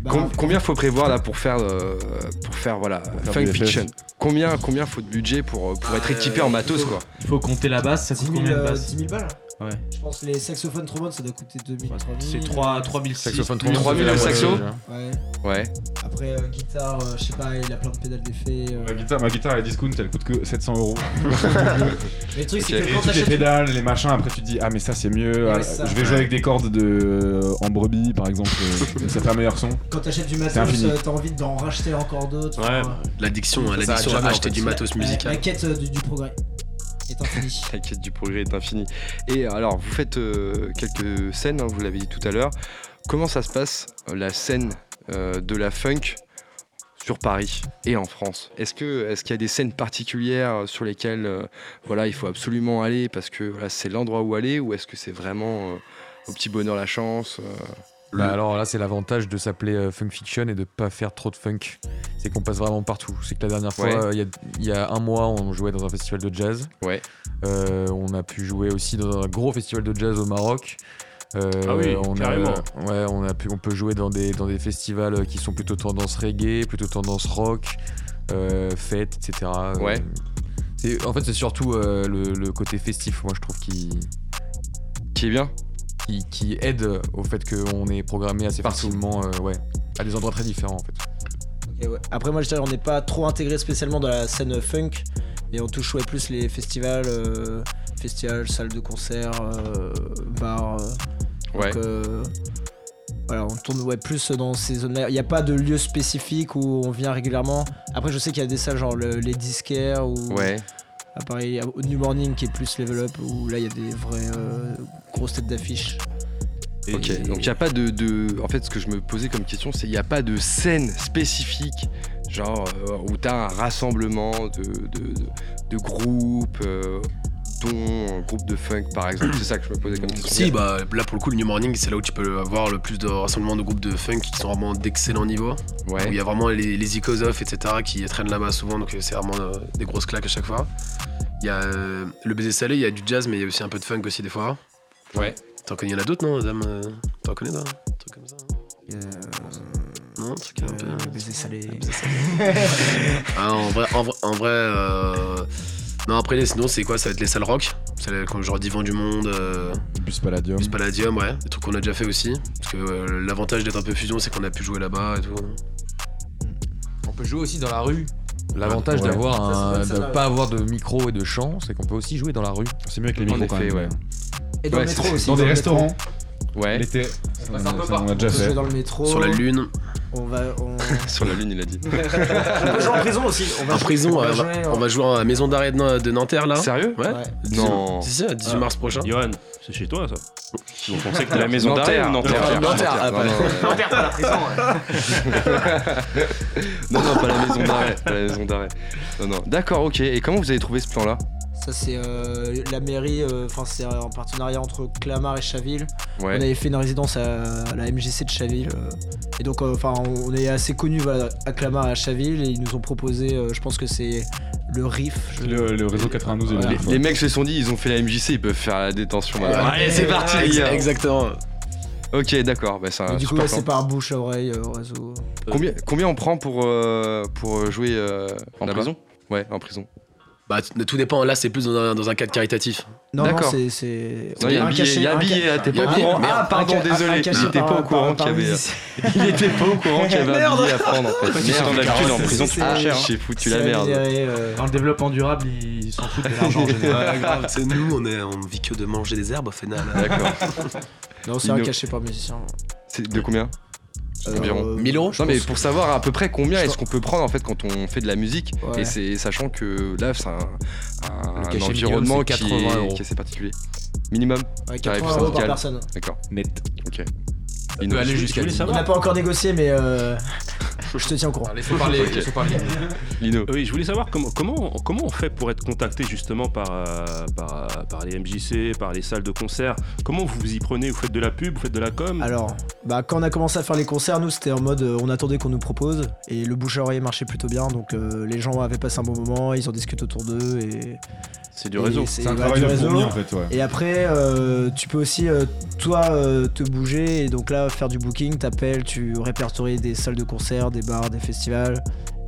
Bah, Com- Combien faut prévoir là pour faire, euh, pour faire voilà, faire Funk. Fiction Combien, combien faut de budget pour, euh, pour être équipé en matos quoi? Il faut compter la basse, ça 10 coûte 000, combien de euh, basse 10 000 balles Ouais. Je pense que les saxophones trombones ça doit coûter 2000, 3000. C'est 3 3000 Saxophone plus- 3000 la le saxo. Ouais. Ouais. Après euh, guitare, euh, je sais pas, il a plein de pédales d'effet. euh. Ma guitare, ma guitare elle est discount, elle coûte que 700 euros. Mais le truc c'est que quand toutes les t'achètes pédales, les machins, après tu te dis ah mais ça c'est mieux. Ouais, ah, ça. je vais jouer avec des cordes de en brebis par exemple, euh, ça fait un meilleur son. quand t'achètes du matos, t'as envie d'en racheter encore d'autres. Ouais, L'addiction, l'addiction à acheter du matos musical. La, quête du progrès La quête du progrès est infinie. Et alors, vous faites euh, quelques scènes, hein, vous l'avez dit tout à l'heure. Comment ça se passe, euh, la scène euh, de la funk sur Paris et en France? Est-ce qu'il y a des scènes particulières sur lesquelles euh, voilà, il faut absolument aller parce que c'est l'endroit où aller ou est-ce que c'est vraiment euh, au petit bonheur la chance Bah alors là, c'est l'avantage de s'appeler euh, Funk Fiction et de pas faire trop de funk. C'est qu'on passe vraiment partout. C'est que la dernière fois, Ouais. euh, il y, a, il y a un mois, on jouait dans un festival de jazz. Ouais. Euh, on a pu jouer aussi dans un gros festival de jazz au Maroc. Euh, Ah oui, on carrément. A, ouais, on, a pu, on peut jouer dans des, dans des festivals qui sont plutôt tendance reggae, plutôt tendance rock, euh, fête, etc. Ouais. en fait, c'est surtout euh, le, le côté festif, moi, je trouve, qui, qui est bien qui, qui aide au fait qu'on est programmé assez Partout. facilement euh, ouais, à des endroits très différents en fait. Ouais. Après, moi, je dirais, on n'est pas trop intégré spécialement dans la scène funk, mais on touche ouais, plus les festivals, euh, festivals, salles de concert, euh, bars. Ouais. donc, voilà, on tourne ouais, plus dans ces zones-là. Il n'y a pas de lieu spécifique où on vient régulièrement. Après, je sais qu'il y a des salles genre le- les disquaires ou Ouais. À il y a New Morning qui est plus level up où là il y a des vraies euh, grosses têtes d'affiche. Et- Ok, donc il n'y a pas de, de- En fait, ce que je me posais comme question, c'est il n'y a pas de scène spécifique, genre euh, où tu as un rassemblement de, de, de- de groupes, euh, un groupe de funk par exemple. C'est ça que je me posais comme question. Si, bah là pour le coup, le New Morning, c'est là où tu peux avoir le plus de rassemblement de groupes de funk qui sont vraiment d'excellents niveaux. Où il Ouais, y a vraiment les, les Icos Off, etc. qui traînent là-bas souvent, donc euh, c'est vraiment euh, des grosses claques à chaque fois. Il y a euh, le baiser salé, il y a du jazz, mais il y a aussi un peu de funk aussi des fois. ouais. T'en connais, il y en a d'autres, non, dame euh, T'en connais, toi Un truc comme ça hein Non un truc un peu. Baiser salé. Ah, en vrai, en vrai, en vrai, euh, non après les- sinon c'est quoi? Ça va être les salles rock, c'est comme genre Divan du Monde, euh, Bus Palladium. Bus Palladium, ouais, des trucs qu'on a déjà fait aussi. Parce que euh, l'avantage d'être un peu fusion, c'est qu'on a pu jouer là-bas et tout. On peut jouer aussi dans la rue. L'avantage Ouais. d'avoir Ça, c'est un, de celle-là, pas avoir de micro et de chant, c'est qu'on peut aussi jouer dans la rue. C'est mieux avec les micros quand même. ouais. Et dans Ouais, le métro c'est- aussi. Dans des métro. Ouais, l'été, ça, passe on un peu ça, partout. on a déjà On peut fait. jouer dans le métro. Sur la lune, On va. On... sur la lune, il a dit. on peut jouer en prison aussi. On va en prison, on euh, va on va, jouer en- on va jouer à la maison d'arrêt de, Na- de Nanterre là. Sérieux Ouais. Ouais. Non. Si, à 18 mars prochain. Johan, c'est chez toi ça Donc on sait que La maison d'arrêt ou Nanterre Nanterre, Nanterre, ah, non, non, Nanterre, pas la prison. non, non, pas la maison d'arrêt. Pas la maison d'arrêt. Non, non. D'accord, ok. Et comment vous avez trouvé ce plan-là? Ça, c'est euh, la mairie. euh, Enfin, c'est en partenariat entre Clamart et Chaville. On Ouais. avait fait une résidence à, à la MJC de Chaville. euh, et donc, euh, enfin, on est assez connus voilà, à Clamart et à Chaville. Et ils nous ont proposé, euh, je pense que c'est le RIF. je- Le, le réseau 92 est Voilà. le Les, RIF, ouais. les mecs se sont dit, ils ont fait la MJC, ils peuvent faire la détention. Ouais. Allez, c'est parti, gars. Exactement. Ok, d'accord. Bah, du coup, ouais, c'est par bouche à oreille euh, au réseau. Combien, combien on prend pour, euh, pour jouer euh, En prison Ouais, en prison. Bah, tout dépend. Là, c'est plus dans un, dans un cadre caritatif. Non, non, D'accord. c'est- c'est. Non, il y a un billet, il y a un billet, là, t'es pas au courant. Ah, pardon, Un ca- un désolé. cachet Il était pas au courant qu'il y avait. musicien. Il était pas au courant qu'il y avait un billet à prendre en fait. Merde. en prison, tu cher. J'ai foutu la merde. euh, Dans le développement durable, ils s'en foutent de l'argent en général. C'est nous, on, est, on vit que de manger des herbes au final. D'accord. Non, c'est un cachet par musicien. C'est de combien? Environ. Euh, 1000 euros je Non mais pour savoir à peu près combien est-ce qu'on peut prendre en fait quand on fait de la musique Ouais. et c'est sachant que là c'est un, un- Le un cachet environnement minimum, c'est qui 80 est, euros. qui est assez particulier. Minimum Ouais, Tarif 80 euros par syndical. personne. D'accord. Net. Ok. Ino, peut aller jusqu'à voulais 10 On n'a pas encore négocié, mais euh, je te tiens au courant. Laissez parler, Ok. laissez parler. Lino. Oui, je voulais savoir comment, comment, comment on fait pour être contacté justement par, euh, par, euh, par les MJC, par les salles de concert? Comment vous vous y prenez? Vous faites de la pub, vous faites de la com? Alors, bah, quand on a commencé à faire les concerts, nous c'était en mode euh, on attendait qu'on nous propose et le bouche à oreille marchait plutôt bien donc euh, les gens avaient passé un bon moment, ils en discutent autour d'eux et. C'est du réseau. C'est un voilà, travail du de réseau. fourmi en fait, ouais. Et après, euh, tu peux aussi, euh, toi, euh, te bouger et donc là, faire du booking. T'appelles, tu répertories des salles de concert, des bars, des festivals.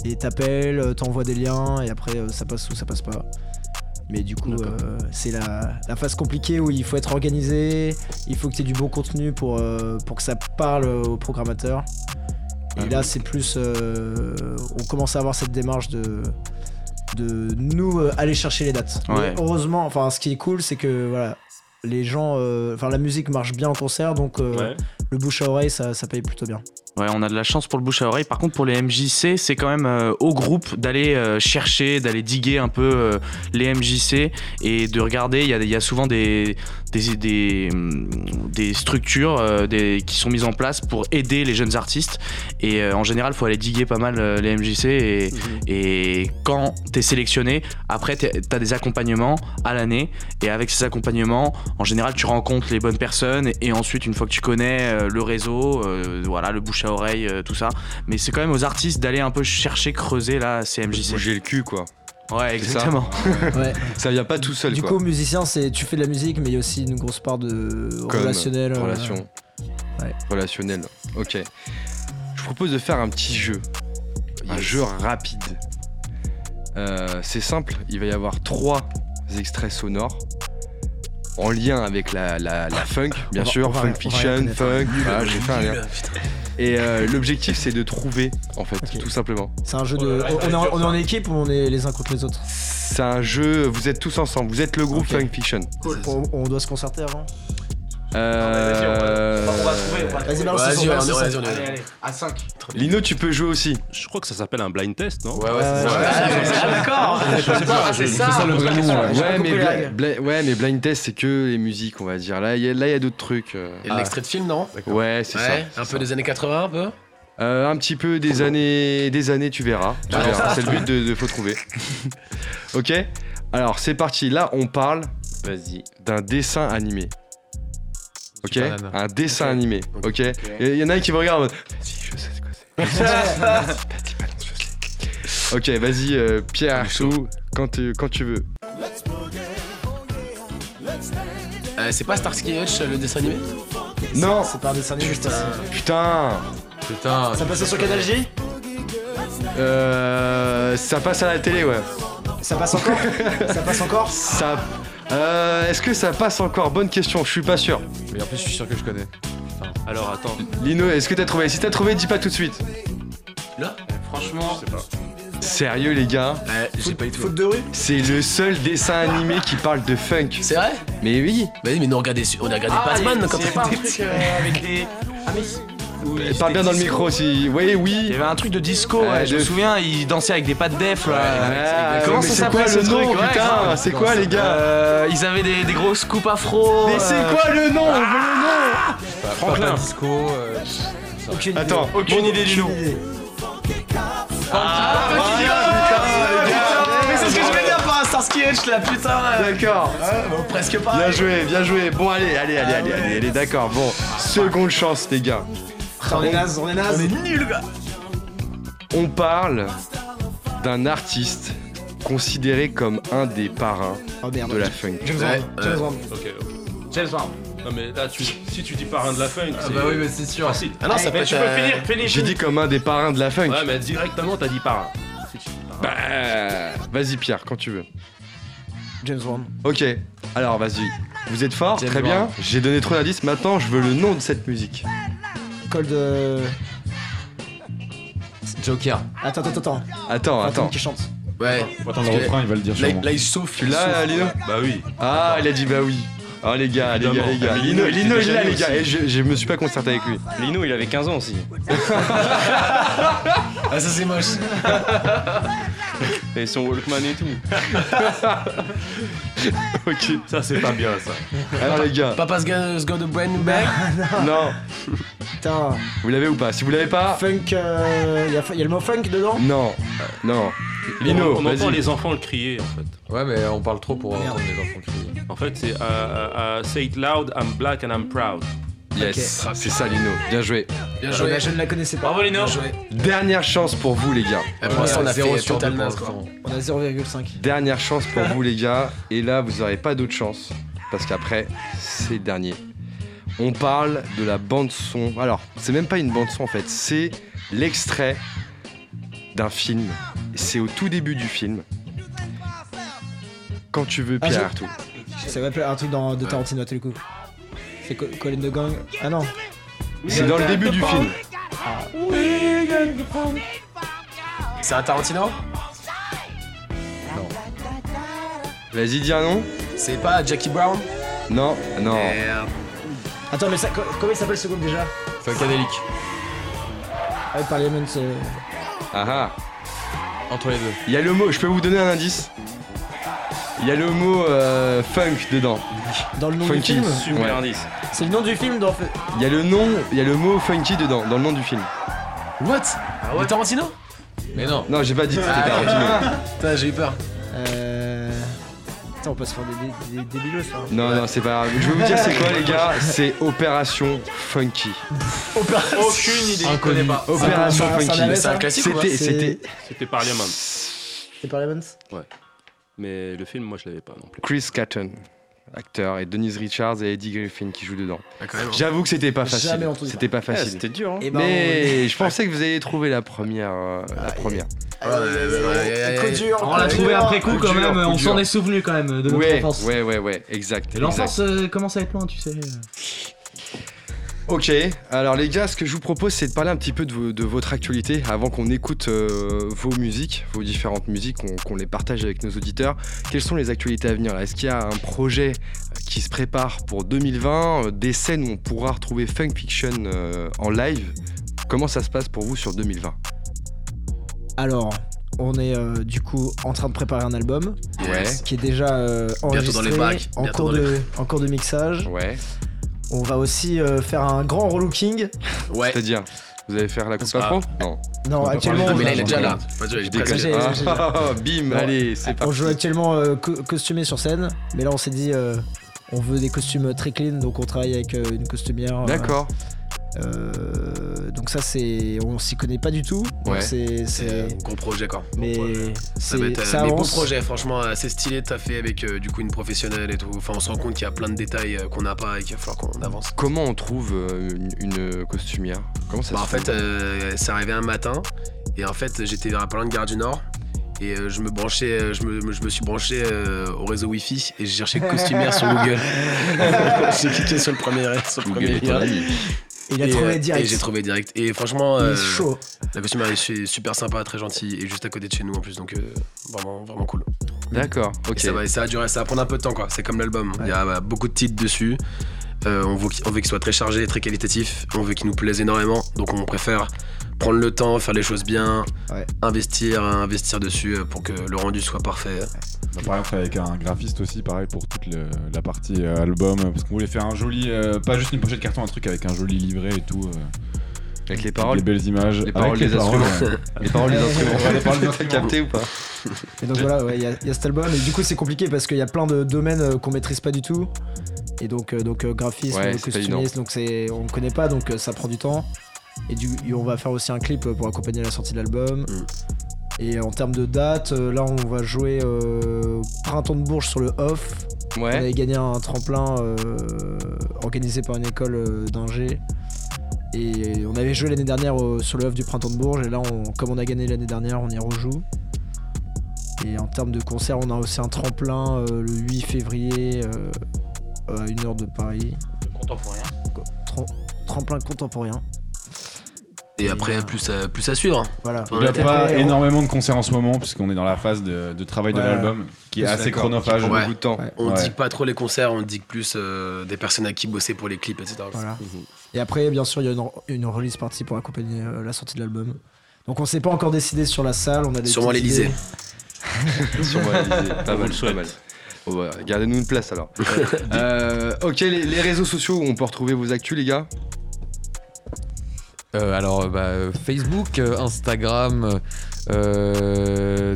Et t'appelles, t'envoies des liens et après, euh, ça passe ou ça passe pas. Mais du coup, euh, c'est la, la phase compliquée où il faut être organisé, il faut que tu aies du bon contenu pour, euh, pour que ça parle aux programmateurs. Et là, c'est plus. euh, on commence à avoir cette démarche de de nous euh, aller chercher les dates. Mais heureusement, enfin, ce qui est cool, c'est que voilà, les gens, euh, enfin, la musique marche bien en concert, donc euh, Ouais. le bouche à oreille, ça, ça paye plutôt bien. Ouais, on a de la chance pour le bouche à oreille. Par contre, pour les MJC, c'est quand même euh, au groupe d'aller euh, chercher, d'aller diguer un peu euh, les MJC et de regarder. Il y a, il y a souvent des, des, des, des structures euh, des, qui sont mises en place pour aider les jeunes artistes. Et euh, en général, il faut aller diguer pas mal euh, les MJC. Et, et quand tu es sélectionné, après, tu as des accompagnements à l'année. Et avec ces accompagnements, en général, tu rencontres les bonnes personnes. Et, et ensuite, une fois que tu connais euh, le réseau, euh, voilà, le bouche à oreille, euh, tout ça. Mais c'est quand même aux artistes d'aller un peu chercher, creuser là, ces MJC. Bouger le cul quoi. Ouais, exactement. Ouais. Ça vient pas tout seul du quoi. coup, musicien, c'est tu fais de la musique, mais il y a aussi une grosse part de Comme, relationnel. euh, Relation. ouais. Relationnel. Ok. Je propose de faire un petit jeu. Un jeu rapide. Euh, c'est simple, il va y avoir trois extraits sonores en lien avec la, la- la funk, bien va- sûr, va- funk fiction, funk. Voilà, j'ai fait un lien. Et euh, l'objectif c'est de trouver, en fait, tout simplement. C'est un jeu de. On, on est en, on est en équipe ou on est les uns contre les autres? C'est un jeu, vous êtes tous ensemble, vous êtes le groupe. Funk Fiction. on, on doit se concerter avant? Euh... Vas-y, balance Vas-y, ce son, on- balance ce vas-y, on y va. Allez, allez, à 5. Lino, tu peux jouer aussi. Je crois que ça s'appelle un blind test, non? Ouais, ouais, c'est ça. Ah, d'accord. C'est ça le vrai nom, ouais. J'ai Ouais pas mais, compris la bla- règle. bla- ouais, mais blind test, c'est que les musiques, on va dire. Là, il y a, là, il y a d'autres trucs. euh. Et l'extrait de film, non? Ouais, c'est Ouais, ça. un peu des années 80, un peu? Euh, un petit peu des années, des années, tu verras. Tu verras. C'est le but de, de faut trouver. ok. Alors c'est parti. Là, on parle Vas-y. d'un dessin animé. Ok. Un dessin animé. Ok. Il y en a un qui me regarde. en mode, Vas-y, je sais ce que c'est. Vas-y, vas-y, balance, je sais. Ok, vas-y, euh, Pierre, Chou, quand tu, quand tu veux. Euh, C'est pas Starsky Hutch, le dessin animé? Non. C'est pas un dessin animé, un- Putain. Putain. Ça passait sur Canal J? Euh, ça passe à la télé, ouais. Ça passe encore? Ça passe encore? Ça. Euh, Est-ce que ça passe encore? Bonne question, je suis pas sûr. Mais en plus, je suis sûr que je connais. Alors attends. Lino, est-ce que t'as trouvé? Si t'as trouvé, dis pas tout de suite. Franchement, Je sais pas. Sérieux, les gars? J'ai pas eu tout. Faute de rue? C'est le seul dessin animé qui parle de funk. C'est vrai? Mais oui. Bah oui, mais nous on regardait, on a regardé Ah, Batman quand on était euh, avec Elle parle bien dans le micro aussi. Oui, Il y oui. avait un truc de disco, Ouais, ouais, je de- me souviens, il dansait avec des pattes def là. Ah, Comment mais ça c'est s'appelle ce le nom, truc Ouais, putain. C'est quoi, les gars Euh, Ils avaient des, des grosses coupes afro. Mais c'est euh, quoi le nom le Franklin. Papa Disco. euh, Aucune nom Attends. Aucune idée du nom. Mais c'est ce que je vais dire par un Starsky Hutch là, putain D'accord. Presque Bien pareil joué, bien joué. Bon, allez, allez, allez, allez, allez, allez, d'accord. Bon, seconde chance, les gars. On est naze, on est naze nul, gars. On parle d'un artiste considéré comme un des parrains Oh merde de la funk. James Brown, James Brown. Ok, ok. James Brown. Non mais là, tu, si tu dis parrain de la funk, Ah bah oui, mais c'est sûr. facile. Ah non, ça peut tu peux finir, finis, J'ai dit comme un des parrains de la funk. Ouais, mais directement, t'as dit parrain. Si tu dis parrain. Bah, vas-y Pierre, quand tu veux. James Brown. Ok, alors vas-y. Vous êtes fort, James très bien. J'ai donné trop d'indices. Maintenant, je veux le nom de cette musique. Cold. euh, Joker. Attends, attends, attends. Attends, attends. qui chante. Ouais. Faut attendre le refrain, il va le dire Là, sûrement. là, il chauffe. Tu l'as, Lino Bah oui. Ah, il a dit bah oui. Ah les gars, les gars, les gars. Lino, Lino, il Lino, était il l'a déjà les gars. Et je, je me suis pas concerté avec lui. Lino, il avait 15 ans aussi. Ah, ça c'est moche. Et son Walkman et tout. ok. Ça, c'est pas bien, ça. Alors les gars, Papa's got got a brand new bag. non. Putain. Vous l'avez ou pas? Si vous l'avez pas, Funk. euh, y, a, y a le mot funk dedans? Non, non. Lino, on, on entend les enfants le crier, en fait. Ouais, mais on parle trop pour Merde. entendre les enfants crier. En fait, c'est euh, Say it loud, I'm black and I'm proud. Yes, c'est ça Lino. Bien joué. Bien Ah, joué. bah, Je ne la connaissais pas. Bravo Lino. Bien joué. Dernière chance pour vous les gars. L'instant, on a Zéro fait sur Total deux pour Nas, quoi. l'instant. On a 0,5. Dernière chance pour vous les gars. Et là, vous n'aurez pas d'autre chance. Parce qu'après, c'est le dernier. On parle de la bande son. Alors, c'est même pas une bande son en fait. C'est l'extrait d'un film. C'est au tout début du film. Quand tu veux, Ah, Pierre j'ai- Artaud. Ça va un truc dans, de Tarantino à tous les coups. C'est Co- Colin de Gang. Ah non. C'est dans le début du film. C'est un Tarantino Vas-y, dis un nom. C'est pas Jackie Brown Non, non. Merde. Attends, mais ça, co- comment il s'appelle ce groupe déjà Funkadelic. Ah, Parliament. euh, Ah ah. Entre les deux. Il y a le mot. Je peux vous donner un indice. Il y a le mot euh, funk dedans. dans le nom Funky. du film Super Ouais. indice. C'est le nom du film dans. Il y a le nom. Il y a le mot funky dedans, dans le nom du film. What? Le Tarantino? Mais non. Non, j'ai pas dit que c'était Ah, Tarantino. Putain, j'ai eu peur. Euh. Putain, on peut se faire des, des, des débilos là. Non, non, c'est pas grave. Je vais vous dire c'est quoi les gars? C'est Opération Funky. Aucune idée. Je connais pas. Opération Funky. C'est un classique ou pas? C'était, c'était C'était Parliament. C'est Parliament Mais le film, moi, je l'avais pas non plus. Chris Catton, acteur, et Denise Richards et Eddie Griffin qui jouent dedans. Ah. J'avoue que c'était pas facile. C'était pas Eh, facile. C'était dur, hein. Et ben, Mais je pensais que vous alliez trouver la première. euh, la première. Coup ouais. dur, On l'a trouvé après coup coup quand même, coup on s'en est souvenu quand même de notre Ouais, enfance. ouais, ouais, ouais, exact. L'enfance euh, commence à être loin, tu sais. Ok, alors les gars, ce que je vous propose, c'est de parler un petit peu de, vo- de votre actualité avant qu'on écoute euh, vos musiques, vos différentes musiques, qu'on les partage avec nos auditeurs. Quelles sont les actualités à venir? Là Est-ce qu'il y a un projet euh, qui se prépare pour 2020, euh, des scènes où on pourra retrouver Funk Fiction euh, en live? Comment ça se passe pour vous sur 2020 Alors, on est euh, du coup en train de préparer un album Ouais, qui est déjà euh, Bientôt dans les enregistré, bacs, en, cours dans les- de, en cours de mixage. ouais. On va aussi euh, faire un grand relooking. Ouais. C'est-à-dire, vous allez faire la coupe Ah. afro? Non. Non, actuellement, parler Mais là, on- il est déjà là. Ah, j'ai- ah, bim, Non. allez, c'est on parti. joue actuellement euh, co- costumé sur scène, mais là on s'est dit euh, on veut des costumes très clean, donc on travaille avec euh, une costumière. euh, D'accord. Euh, donc ça c'est, on s'y connaît pas du tout. Ouais. c'est, un gros projet quoi. mais Ça c'est, va être un avance. projet, franchement assez stylé. T'as fait avec euh, du coup une professionnelle et tout. Enfin, on se rend compte qu'il y a plein de détails euh, qu'on n'a pas et qu'il va falloir qu'on avance. Comment on trouve euh, une, une costumière? Comment ça Bah, se en fait, euh, c'est arrivé un matin et en fait, j'étais dans la plein de Gare du Nord. Et euh, je me branchais, je me, je me suis branché euh, au réseau Wi-Fi et j'ai cherché costumière sur Google. j'ai cliqué sur le premier, sur le Google premier lien. Il a Et, trouvé euh, direct. Et j'ai trouvé direct. Et franchement, Il est euh, chaud. la costumière est super sympa, très gentille et juste à côté de chez nous en plus, donc euh, vraiment, vraiment cool. D'accord, ok. Et ça va, et ça va durer, ça va prendre un peu de temps quoi. C'est comme l'album. Il y a bah, beaucoup de titres dessus. Euh, on veut qu'il on veut qu'il soit très chargé, très qualitatif. On veut qu'il nous plaise énormément. Donc on préfère prendre le temps, faire les choses bien, Ouais. investir, investir dessus euh, pour que le rendu soit parfait. Bah, par exemple, avec un graphiste aussi, pareil pour toute le- la partie euh, album, parce qu'on voulait faire un joli, euh, pas juste une pochette carton, un truc avec un joli livret et tout. euh, Avec les paroles Des belles images. Les Avec paroles les paroles, instruments. Les paroles des instruments. Les paroles instruments. capté ou pas Et donc voilà, ouais, il y, a- il y a cet album. Et du coup, c'est compliqué parce qu'il y a plein de domaines euh, qu'on maîtrise pas du tout. Et donc, euh, donc euh, graphisme, Ouais, donc on ne connaît pas, donc euh, ça prend du temps. Et, du, et on va faire aussi un clip pour accompagner la sortie de l'album. Mm. Et en termes de date, euh, là, on va jouer euh, au Printemps de Bourges sur le off. On Ouais. avait gagné un tremplin euh, organisé par une école euh, d'ingé. Et on avait joué l'année dernière euh, sur le off du Printemps de Bourges. Et là, on- comme on a gagné l'année dernière, on y rejoue. Et en termes de concert, on a aussi un tremplin euh, le 8 février euh, à une heure de Paris. Contemporain. Trem- tremplin contemporain. Et après, plus à, plus à suivre. Voilà. Il n'y a pas énormément de concerts en ce moment, puisqu'on est dans la phase de, de travail de l'album, qui est assez d'accord. chronophage. Ouais. beaucoup de temps. Ouais. On Ouais. dit pas trop les concerts, on dit plus euh, des personnes à qui bosser pour les clips, etc. Voilà. Et après, bien sûr, il y a une, une release party pour accompagner euh, la sortie de l'album. Donc on s'est pas encore décidé sur la salle. On a des Sûrement l'Elysée. Sûrement l'Élysée. Pas mal, pas mal. Bon, bah, Gardez-nous une place alors. Euh, ok, les, les réseaux sociaux où on peut retrouver vos actus, les gars? Euh, alors, bah, Facebook, euh, Instagram, euh,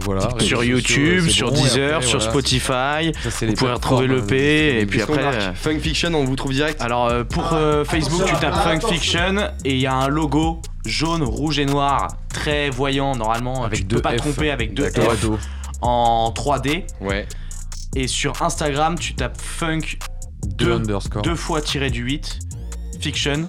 voilà. Sur YouTube, sur bon, et Deezer, après, sur voilà, Spotify. ça, c'est Vous les pouvez retrouver l'EP euh, et puis après. Funk Fiction, on vous trouve direct Alors euh, pour euh, Facebook, tu tapes Funk Fiction et il y a un logo jaune, rouge et noir, très voyant normalement. Avec tu deux peux pas F. tromper avec deux F en 3D. Ouais. Et sur Instagram, tu tapes Funk Deux 2 underscore. deux fois tiré du 8 Fiction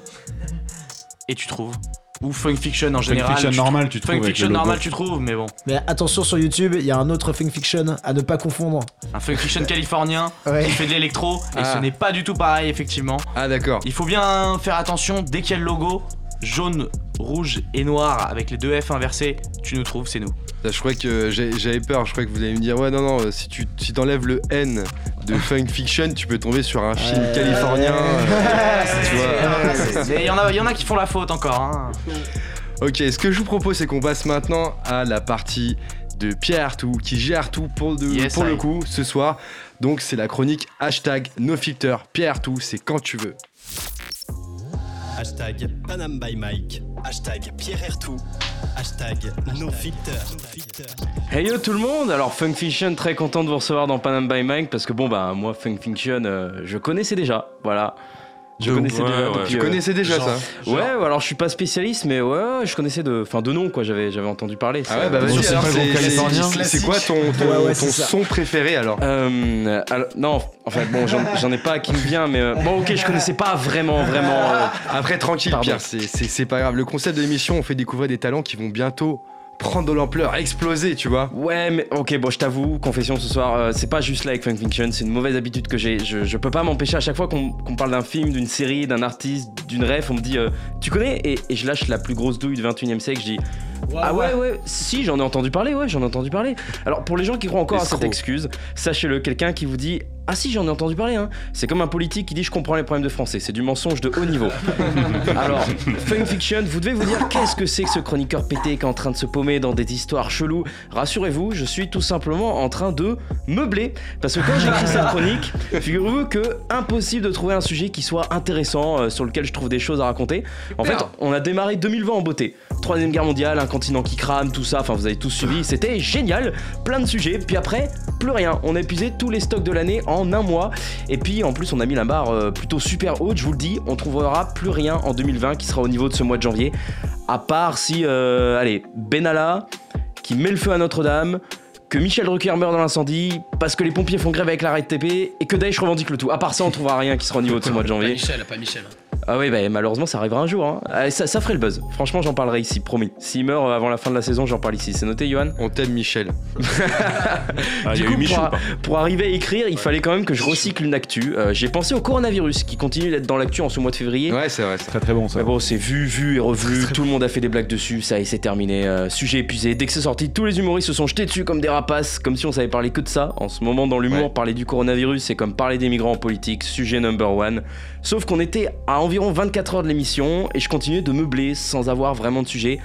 et tu trouves. Ou Funk Fiction en Funk général. Fiction tu- normal, tu trouves. Funk Fiction normal, tu trouves, mais bon. Mais attention sur YouTube, il y a un autre Funk Fiction à ne pas confondre. Un Funk Fiction californien Ouais. qui fait de l'électro et Ah. ce n'est pas du tout pareil, effectivement. Ah, d'accord. Il faut bien faire attention, dès qu'il y a le logo jaune, rouge et noir avec les deux F inversés, tu nous trouves, c'est nous. Je croyais que j'avais peur, je croyais que vous allez me dire ouais non non si tu si t'enlèves le N de Funk Fiction tu peux tomber sur un film Ouais. californien euh, il y, en a- il y en a qui font la faute encore. Hein. Ok ce que je vous propose c'est qu'on passe maintenant à la partie de Pierre tout qui gère tout pour, de- Yes, pour le coup ce soir donc c'est la chronique hashtag NoFilter Pierre tout c'est quand tu veux Hashtag Panam by Mike. Hashtag Pierre Ertou. Hashtag NoFilter. Hey yo tout le monde Alors Funk Fiction, très content de vous recevoir dans Panam by Mike parce que bon bah moi Funk Fiction, euh, je connaissais déjà, voilà. Je De connaissais déjà. Ouais, tu euh, connaissais déjà genre. ça Ouais, alors je suis pas spécialiste, mais ouais, ouais, je connaissais de, enfin de nom quoi. J'avais, j'avais entendu parler. ah ouais bah C'est- vas-y c'est quoi ton, ton, Ouais, ouais, ton c'est ça. son préféré alors? Euh, alors, non, enfin bon, j'en, j'en ai pas qui me vient, mais euh, bon, ok, je connaissais pas vraiment, vraiment. euh, Après, tranquille, Pardon. Pierre, c'est- c'est c'est pas grave. Le concept de l'émission, on fait découvrir des talents qui vont bientôt prendre de l'ampleur, exploser, tu vois. Ouais, mais ok, bon, je t'avoue, confession ce soir, euh, c'est pas juste là avec Funk Fiction, c'est une mauvaise habitude que j'ai. Je, je peux pas m'empêcher à chaque fois qu'on parle d'un film, d'une série, d'un artiste, d'une ref, on me dit, euh, tu connais? Et, et je lâche la plus grosse douille du 21 e siècle, je dis, ah ouais, ouais, si, j'en ai entendu parler, ouais, j'en ai entendu parler. Alors, pour les gens qui croient encore à cette excuse, sachez-le, quelqu'un qui vous dit, ah si, j'en ai entendu parler, hein. C'est comme un politique qui dit, je comprends les problèmes de français, c'est du mensonge de haut niveau. Alors, Funk Fiction, vous devez vous dire qu'est-ce que c'est que ce chroniqueur pété qui est en train de se paumer dans des histoires cheloues? Rassurez-vous, je suis tout simplement en train de meubler. Parce que quand j'écris cette chronique, figurez-vous que impossible de trouver un sujet qui soit intéressant, euh, sur lequel je trouve des choses à raconter. En fait, on a démarré 2020 en beauté. Troisième guerre mondiale, un continent qui crame, tout ça, enfin vous avez tous suivi, c'était génial, plein de sujets, puis après, plus rien, on a épuisé tous les stocks de l'année en un mois, et puis en plus on a mis la barre euh, plutôt super haute, je vous le dis, on trouvera plus rien en 2020 qui sera au niveau de ce mois de janvier, à part si, euh, allez, Benalla, qui met le feu à Notre-Dame, que Michel Drucker meurt dans l'incendie, parce que les pompiers font grève avec la RATP, et que Daesh revendique le tout. À part ça, on trouvera rien qui sera au niveau de ce mois de janvier. Michel. Ah oui, bah, malheureusement, ça arrivera un jour. hein. Ah, Ça, ça ferait le buzz. Franchement, j'en parlerai ici, promis. S'il meurt euh, avant la fin de la saison, j'en parle ici. C'est noté, Johan? On t'aime, Michel. Ah, il y Du a coup, eu Michou. pour, pour arriver à écrire, il fallait quand même que je recycle une actu. Euh, J'ai pensé au coronavirus qui continue d'être dans l'actu en ce mois de février. Ouais, c'est vrai. c'est Très très bon ça. Mais bon, c'est vu, vu et revu. Tout le monde a fait des blagues dessus. Ça y est, c'est terminé. Euh, sujet épuisé. Dès que c'est sorti, tous les humoristes se sont jetés dessus comme des rapaces, comme si on savait parler que de ça. En ce moment, dans l'humour, Ouais. parler du coronavirus, c'est comme parler des migrants en politique. Sujet number one. Sauf qu'on était à environ 24 heures de l'émission et je continuais de meubler sans avoir vraiment de sujet.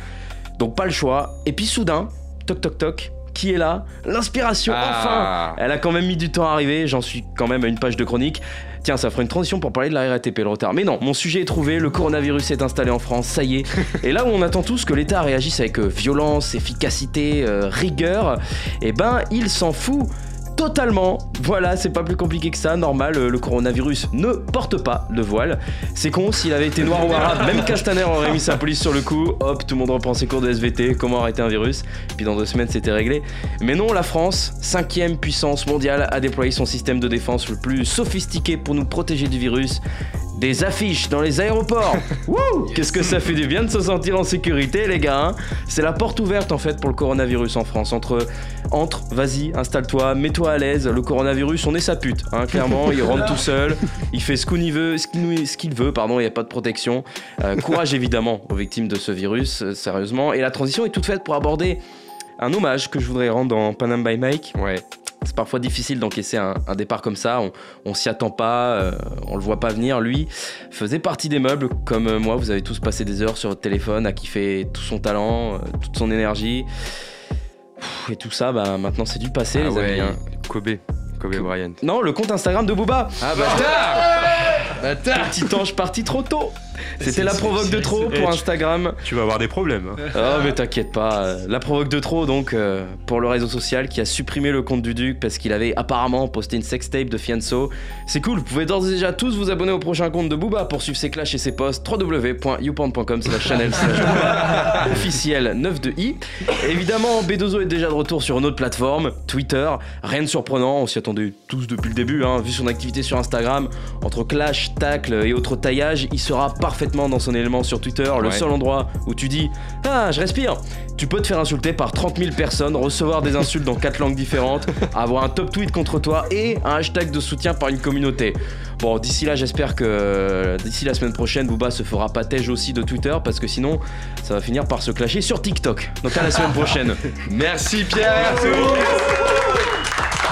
Donc pas le choix. Et puis soudain, toc toc toc, qui est là? L'inspiration, Ah. enfin Elle a quand même mis du temps à arriver, j'en suis quand même à une page de chronique. Tiens, ça fera une transition pour parler de la RATP, le retard. Mais non, mon sujet est trouvé, le coronavirus est installé en France, ça y est. Et là où on attend tous que l'État réagisse avec euh, violence, efficacité, euh, rigueur, eh ben, il s'en fout. Totalement, voilà, c'est pas plus compliqué que ça, normal, euh, le coronavirus ne porte pas de voile. C'est con, s'il avait été noir ou arabe, même Castaner aurait mis sa police sur le coup, hop, tout le monde reprend ses cours de SVT, comment arrêter un virus, puis dans deux semaines c'était réglé. Mais non, la France, cinquième puissance mondiale, a déployé son système de défense le plus sophistiqué pour nous protéger du virus. Des affiches dans les aéroports. Wouh Qu'est-ce que ça fait du bien de se sentir en sécurité, les gars. hein? C'est la porte ouverte en fait pour le coronavirus en France. Entre, entre, vas-y, installe-toi, mets-toi à l'aise. Le coronavirus, on est sa pute. hein, clairement, il rentre tout seul, il fait ce qu'il veut, ce qu'il veut. Pardon, il n'y a pas de protection. Euh, courage évidemment aux victimes de ce virus, euh, sérieusement. Et la transition est toute faite pour aborder un hommage que je voudrais rendre dans Panam by Mike. Ouais. C'est parfois difficile d'encaisser un, un départ comme ça, on, on s'y attend pas, euh, on le voit pas venir. Lui faisait partie des meubles, comme euh, moi, vous avez tous passé des heures sur votre téléphone à kiffer tout son talent, toute son énergie. Pff, Et tout ça, bah, maintenant c'est du passé, Ah les ouais, amis. hein. Kobe. Kobe Bryant. Non, le compte Instagram de Booba Ah, bâtard Bâtard Petit ange parti trop tôt C'était la provoque de trop Eh, pour tu- Instagram. Tu vas avoir des problèmes. hein. Oh mais t'inquiète pas, euh, la provoque de trop donc euh, pour le réseau social qui a supprimé le compte du Duc parce qu'il avait apparemment posté une sextape de Fianso. C'est cool, vous pouvez d'ores et déjà tous vous abonner au prochain compte de Booba pour suivre ses clashs et ses posts www.youporn.com slash channel officiel 9 de i. Évidemment B2O est déjà de retour sur une autre plateforme, Twitter. Rien de surprenant, on s'y attendait tous depuis le début, hein, vu son activité sur Instagram. Entre clash, tacle et autres taillages, il sera parfaitement dans son élément sur Twitter, le Ouais. seul endroit où tu dis Ah, je respire Tu peux te faire insulter par 30 000 personnes, recevoir des insultes dans 4 langues différentes, avoir un top tweet contre toi et un hashtag de soutien par une communauté. Bon, d'ici là, j'espère que d'ici la semaine prochaine, Booba se fera patège aussi de Twitter parce que sinon, ça va finir par se clasher sur TikTok. Donc à la semaine prochaine. Merci Pierre Merci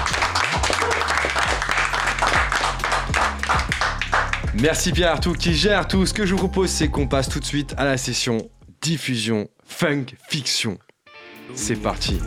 Pierre Artout qui gère tout. Ce que je vous propose, c'est qu'on passe tout de suite à la session diffusion funk fiction. C'est parti.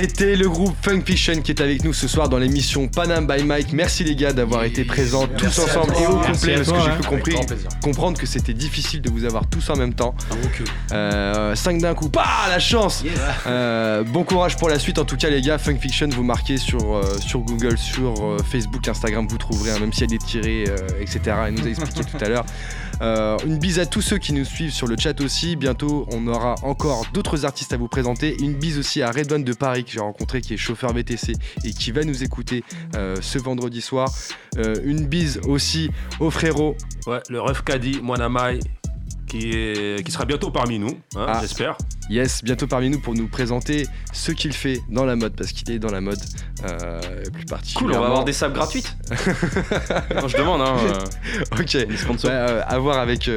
C'était le groupe Funk Fiction qui est avec nous ce soir dans l'émission Panam by Mike. Merci les gars d'avoir été présents tous ensemble et au complet parce que j'ai hein. pu Avec compris- comprendre que c'était difficile de vous avoir tous en même temps. 5 d'un coup, pas la chance Euh, Bon courage pour la suite en tout cas les gars, Funk Fiction vous marquez sur, euh, sur Google, sur euh, Facebook, Instagram, vous trouverez, hein, même a des tirés, euh, etc. Il nous a expliqué tout à l'heure. Euh, une bise à tous ceux qui nous suivent sur le chat aussi. Bientôt, on aura encore d'autres artistes à vous présenter. Une bise aussi à Redouane de Paris que j'ai rencontré, qui est chauffeur VTC et qui va nous écouter euh, ce vendredi soir. Euh, une bise aussi au frérot. Ouais, le ref Kadi, Mwanamai, qui, est, qui sera bientôt parmi nous, hein, Ah. j'espère. Yes, bientôt parmi nous pour nous présenter ce qu'il fait dans la mode, parce qu'il est dans la mode euh, plus particulièrement. Cool, on va avoir des sables gratuites. Je demande, hein. euh, ok, Bah, euh, à voir avec,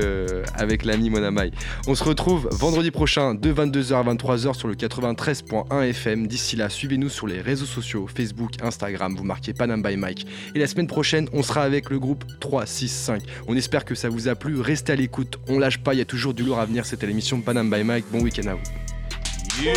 avec l'ami Monamai. On se retrouve vendredi prochain de 22h à 23h sur le 93.1 FM. D'ici là, suivez-nous sur les réseaux sociaux, Facebook, Instagram, vous marquez Panam by Mike. Et la semaine prochaine, on sera avec le groupe 365. On espère que ça vous a plu, restez à l'écoute, on lâche pas, il y a toujours du lourd à venir. C'était l'émission Panam by Mike, bon week-end à vous. Yeah.